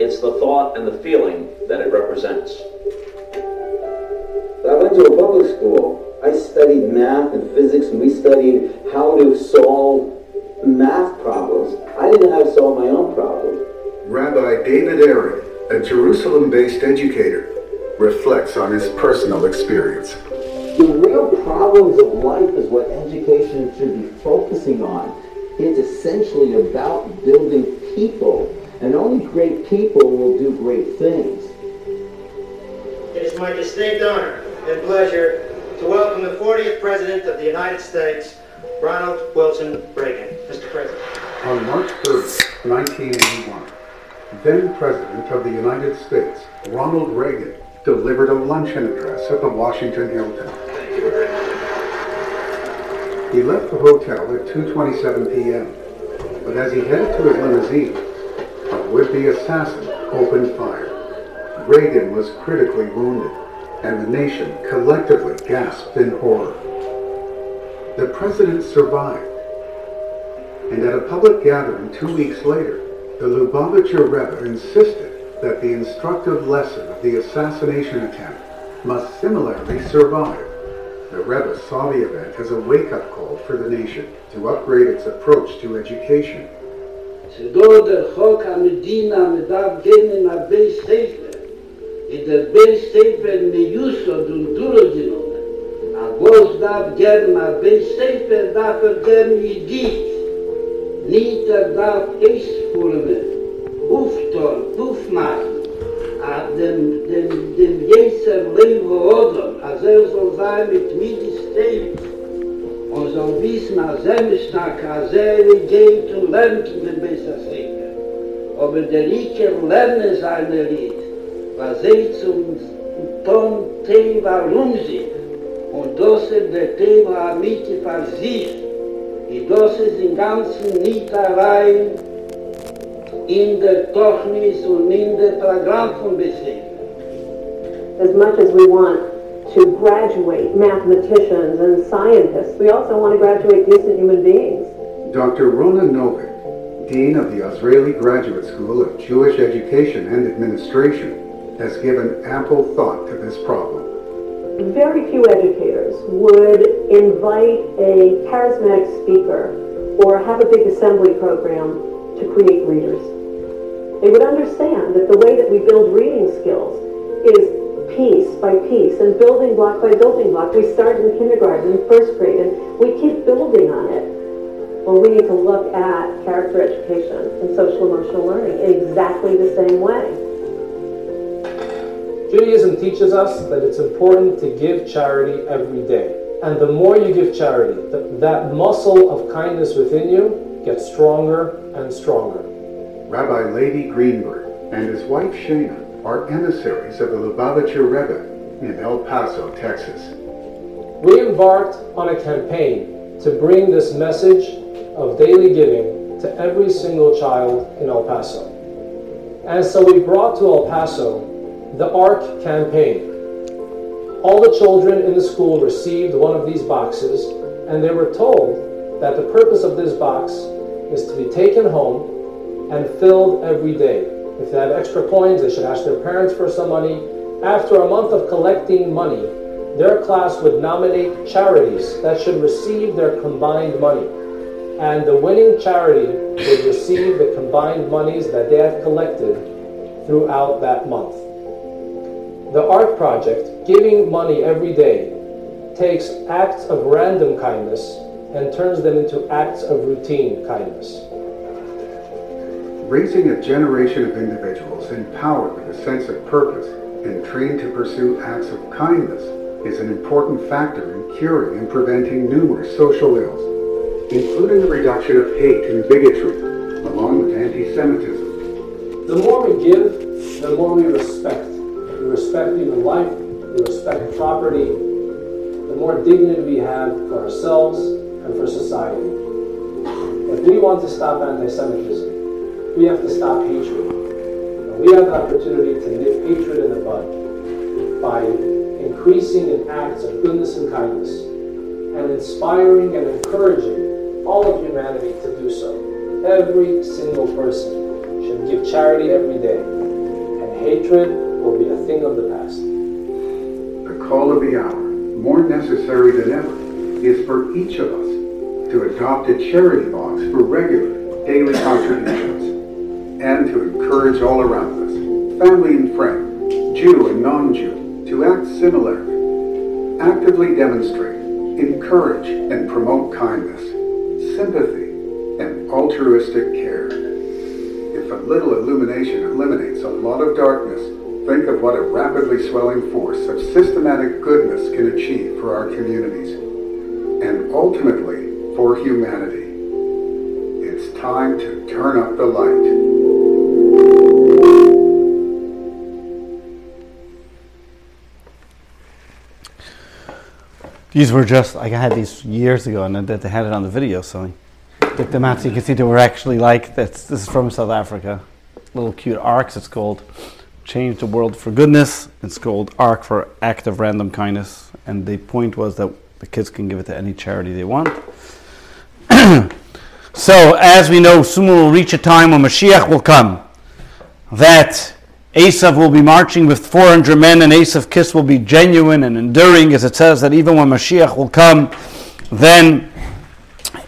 it's the thought and the feeling that it represents. I went to a public school. I studied math and physics, and we studied how to solve math problems. I didn't know how to solve my own problems. Rabbi David Aaron, a Jerusalem based educator, reflects on his personal experience. The real problems of life is what education should be focusing on. It's essentially about building people, and only great people will do great things. It is my distinct honor and pleasure to welcome the 40th President of the United States, Ronald Wilson Reagan. Mr. President. On March 3rd, 1981, then President of the United States, Ronald Reagan, delivered a luncheon address at the Washington Hilton. He left the hotel at 2.27 p.m., but as he headed to his limousine, a would-be assassin opened fire. Reagan was critically wounded, and the nation collectively gasped in horror. The president survived, and at a public gathering two weeks later, the Lubavitcher Rebbe insisted that the instructive lesson of the assassination attempt must similarly survive. The Rebbe saw the event as a wake-up call for the nation to upgrade its approach to education. שדור der חוק המדינה מדב גenen a bei ספר, in der bei ספר מיוסוד und durchgenommen. A was darf gern a bei ספר darf er gern jidit. Nicht er darf eis formen, uftor, ufmachen, a dem, dem, dem jeser lewe odom, as er soll sein mit midis steht. Und so wissen, als er nicht nach Kasere geht und lernt in den Bessersäger. Aber der Riker lerne seine Lied, Was zum Ton Tee warum sie. Und das ist der Tee war mit für sich. Und das ist im Ganzen nicht allein in der Tochnis und in der Programm von Bessersäger. as much as we want to graduate mathematicians and scientists, we also want to graduate decent human beings. Dr. Rona Novik, Dean of the Azrieli Graduate School of Jewish Education and Administration, has given ample thought to this problem. Very few educators would invite a charismatic speaker or have a big assembly program to create readers. They would understand that the way that we build reading skills is piece by piece and building block by building block. We start in kindergarten, in first grade, and we keep building on it. Well, we need to look at character education and social emotional learning in exactly the same way. Judaism teaches us that it's important to give charity every day. And the more you give charity, th- that muscle of kindness within you gets stronger and stronger. Rabbi Levi Greenberg and his wife Shana are emissaries of the Lubavitcher Rebbe in El Paso, Texas. We embarked on a campaign to bring this message of daily giving to every single child in El Paso. And so we brought to El Paso the ARK campaign. All the children in the school received one of these boxes, and they were told that the purpose of this box is to be taken home and filled every day If they have extra coins, they should ask their parents for some money. After a month of collecting money, their class would nominate charities that should receive their combined money. And the winning charity would receive the combined monies that they have collected throughout that month. The ARK project, giving money every day, takes acts of random kindness and turns them into acts of routine kindness. Raising a generation of individuals empowered with a sense of purpose and trained to pursue acts of kindness is an important factor in curing and preventing numerous social ills, including the reduction of hate and bigotry, along with anti-Semitism. The more we give, the more we respect. We respect human life, we respect property, the more dignity we have for ourselves and for society. If we want to stop anti-Semitism, we have to stop hatred. And we have the opportunity to nip hatred in the bud by increasing in acts of goodness and kindness and inspiring and encouraging all of humanity to do so. Every single person should give charity every day, and hatred will be a thing of the past. The call of the hour, more necessary than ever, is for each of us to adopt a charity box for regular daily contributions and to encourage all around us, family and friend, Jew and non-Jew, to act similarly. Actively demonstrate, encourage, and promote kindness, sympathy, and altruistic care. If a little illumination eliminates a lot of darkness, think of what a rapidly swelling force of systematic goodness can achieve for our communities, and ultimately for humanity. It's time to turn up the light. These were just, I had these years ago and they had it on the video, so I took them out so you can see they were actually like this. This is from South Africa. Little cute arcs, it's called. Change the World for Goodness. It's called ARK for Act of Random Kindness. And the point was that the kids can give it to any charity they want. so, as we know, soon will reach a time when Mashiach will come. That Esav will be marching with 400 men, and Esav kiss will be genuine and enduring, as it says that even when Mashiach will come, then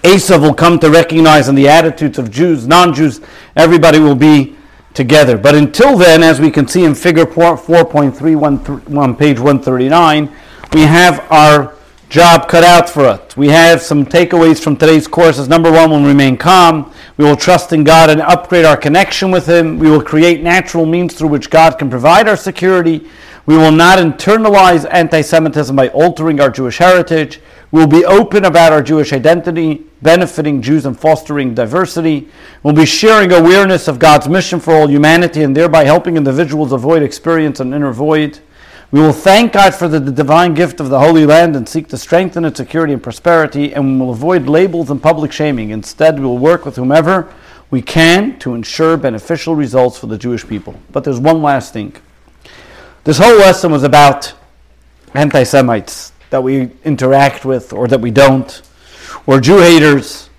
Esav will come to recognize in the attitudes of Jews, non-Jews, everybody will be together. But until then, as we can see in Figure 4.3 on page 139, we have our job cut out for us. We have some takeaways from today's courses. Number one, we'll remain calm. We will trust in God and upgrade our connection with Him. We will create natural means through which God can provide our security. We will not internalize anti Semitism by altering our Jewish heritage. We will be open about our Jewish identity, benefiting Jews and fostering diversity. We'll be sharing awareness of God's mission for all humanity and thereby helping individuals avoid experience an inner void. We will thank God for the, the divine gift of the Holy Land and seek to strengthen its security and prosperity, and we will avoid labels and public shaming. Instead, we will work with whomever we can to ensure beneficial results for the Jewish people. But there's one last thing. This whole lesson was about anti Semites that we interact with or that we don't, or Jew haters.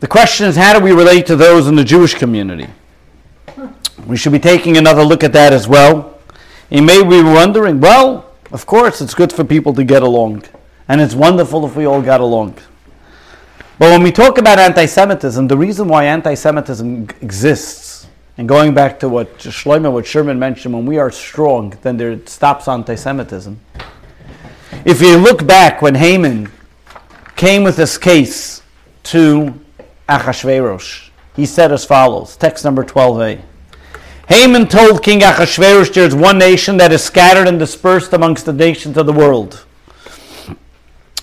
The question is how do we relate to those in the Jewish community? We should be taking another look at that as well. You may be wondering, well, of course, it's good for people to get along, and it's wonderful if we all got along. But when we talk about anti Semitism, the reason why anti Semitism exists, and going back to what Shlomo, what Sherman mentioned, when we are strong, then there stops anti Semitism. If you look back when Haman came with this case to Achashverosh, he said as follows text number 12a. Haman told King Achashverosh there is one nation that is scattered and dispersed amongst the nations of the world,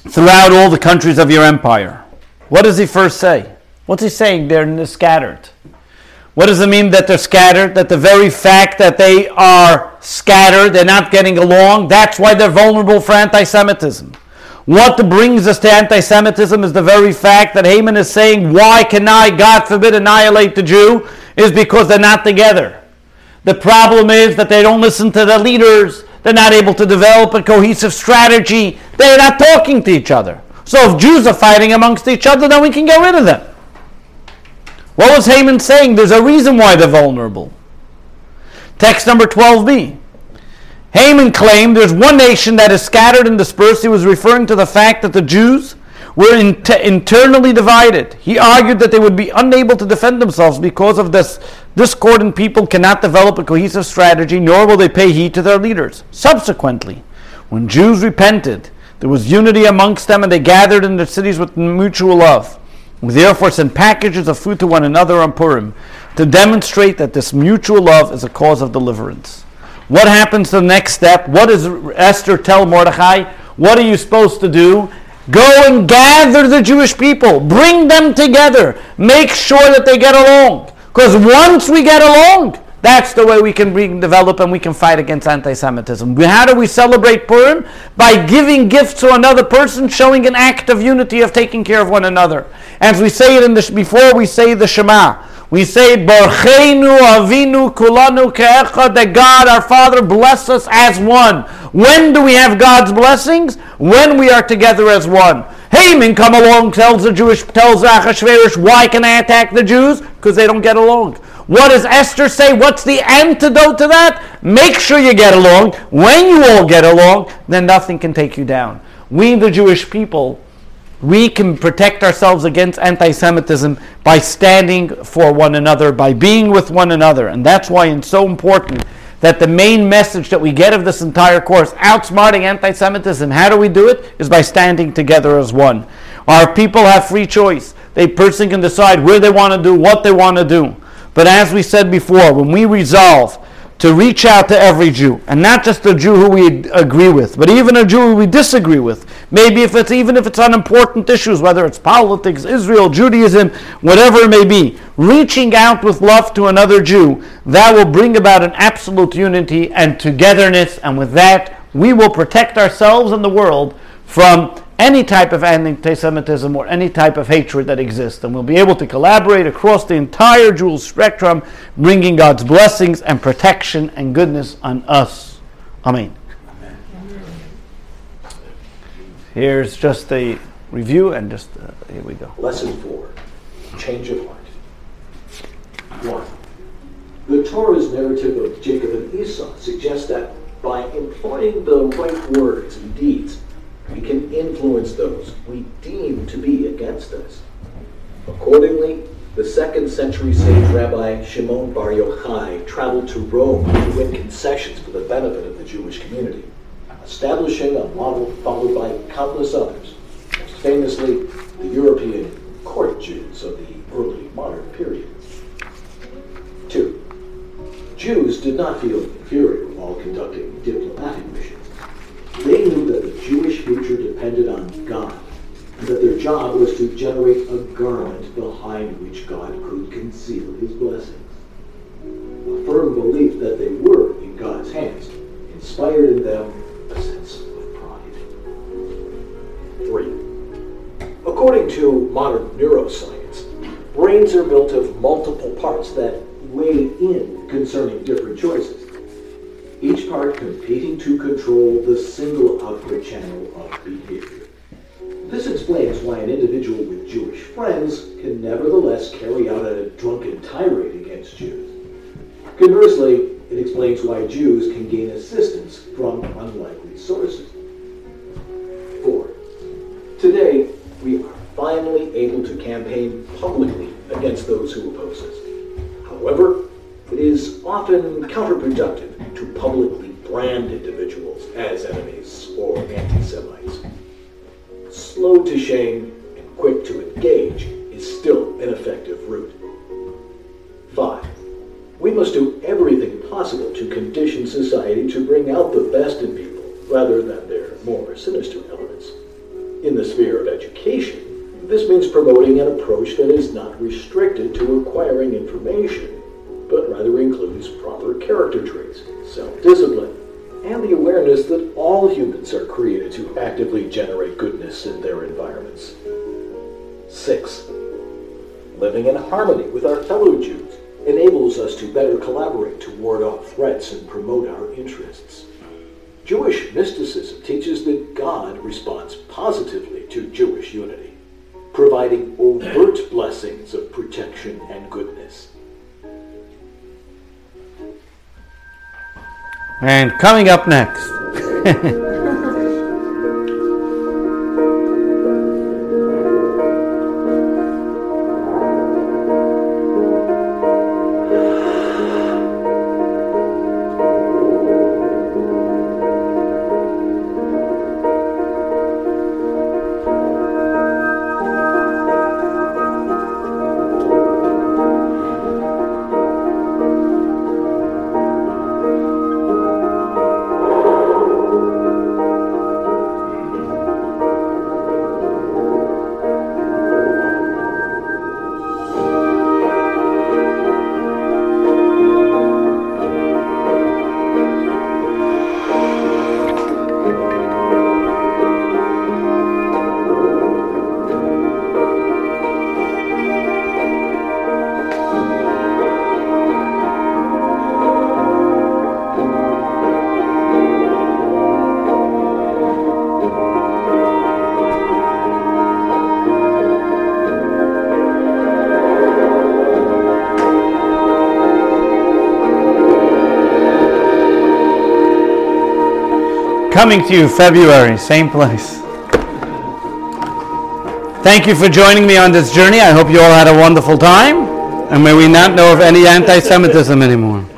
throughout all the countries of your empire. What does he first say? What's he saying? They're scattered. What does it mean that they're scattered? That the very fact that they are scattered, they're not getting along, that's why they're vulnerable for anti Semitism. What brings us to anti Semitism is the very fact that Haman is saying, Why can I, God forbid, annihilate the Jew? Is because they're not together. The problem is that they don't listen to the leaders. They're not able to develop a cohesive strategy. They're not talking to each other. So if Jews are fighting amongst each other, then we can get rid of them. What was Haman saying? There's a reason why they're vulnerable. Text number 12b. Haman claimed there's one nation that is scattered and dispersed. He was referring to the fact that the Jews were in internally divided. He argued that they would be unable to defend themselves because of this discordant people cannot develop a cohesive strategy, nor will they pay heed to their leaders. Subsequently, when Jews repented, there was unity amongst them, and they gathered in their cities with mutual love. We therefore send packages of food to one another on Purim to demonstrate that this mutual love is a cause of deliverance. What happens the next step? What does Esther tell Mordechai? What are you supposed to do? Go and gather the Jewish people. Bring them together. Make sure that they get along. Because once we get along, that's the way we can bring, develop and we can fight against anti Semitism. How do we celebrate Purim? By giving gifts to another person, showing an act of unity of taking care of one another. As we say it in the, before we say the Shema. We say, Borcheinu Avinu Kulanu Ke'echad, that God our Father bless us as one. When do we have God's blessings? When we are together as one. Haman come along, tells the Jewish, tells Achashverosh, why can I attack the Jews? Because they don't get along. What does Esther say? What's the antidote to that? Make sure you get along. When you all get along, then nothing can take you down. We, the Jewish people, we can protect ourselves against anti Semitism by standing for one another, by being with one another. And that's why it's so important that the main message that we get of this entire course, outsmarting anti Semitism, how do we do it? Is by standing together as one. Our people have free choice. They person can decide where they want to do, what they want to do. But as we said before, when we resolve to reach out to every Jew, and not just a Jew who we agree with, but even a Jew who we disagree with. Maybe if it's even if it's on important issues, whether it's politics, Israel, Judaism, whatever it may be, reaching out with love to another Jew, that will bring about an absolute unity and togetherness, and with that, we will protect ourselves and the world from any type of anti-Semitism or any type of hatred that exists, and we'll be able to collaborate across the entire Jewish spectrum, bringing God's blessings and protection and goodness on us. Amen. Here's just a review, and just uh, here we go. Lesson four: Change of heart. One. The Torah's narrative of Jacob and Esau suggests that by employing the right words and deeds, we can influence those we deem to be against us. Accordingly, the second century sage Rabbi Shimon Bar Yochai traveled to Rome to win concessions for the benefit of the Jewish community, establishing a model followed by countless others, most famously the European court Jews of the early modern period. Two, Jews did not feel inferior while conducting diplomatic missions. They knew that the Jewish future depended on God, and that their job was to generate a garment behind which God could conceal his blessings. A firm belief that they were in God's hands inspired in them a sense of pride. Three. According to modern neuroscience, brains are built of multiple parts that weigh in concerning different choices each part competing to control the single output channel of behavior. This explains why an individual with Jewish friends can nevertheless carry out a drunken tirade against Jews. Conversely, it explains why Jews can gain assistance from unlikely sources. 4. Today, we are finally able to campaign publicly against those who oppose us. However, it is often counterproductive to publicly brand individuals as enemies or anti-Semites. Slow to shame and quick to engage is still an effective route. 5. We must do everything possible to condition society to bring out the best in people rather than their more sinister elements. In the sphere of education, this means promoting an approach that is not restricted to acquiring information rather includes proper character traits, self-discipline, and the awareness that all humans are created to actively generate goodness in their environments. 6. Living in harmony with our fellow Jews enables us to better collaborate to ward off threats and promote our interests. Jewish mysticism teaches that God responds positively to Jewish unity providing overt blessings of protection and goodness. And coming up next. Coming to you February, same place. Thank you for joining me on this journey. I hope you all had a wonderful time. And may we not know of any anti Semitism anymore.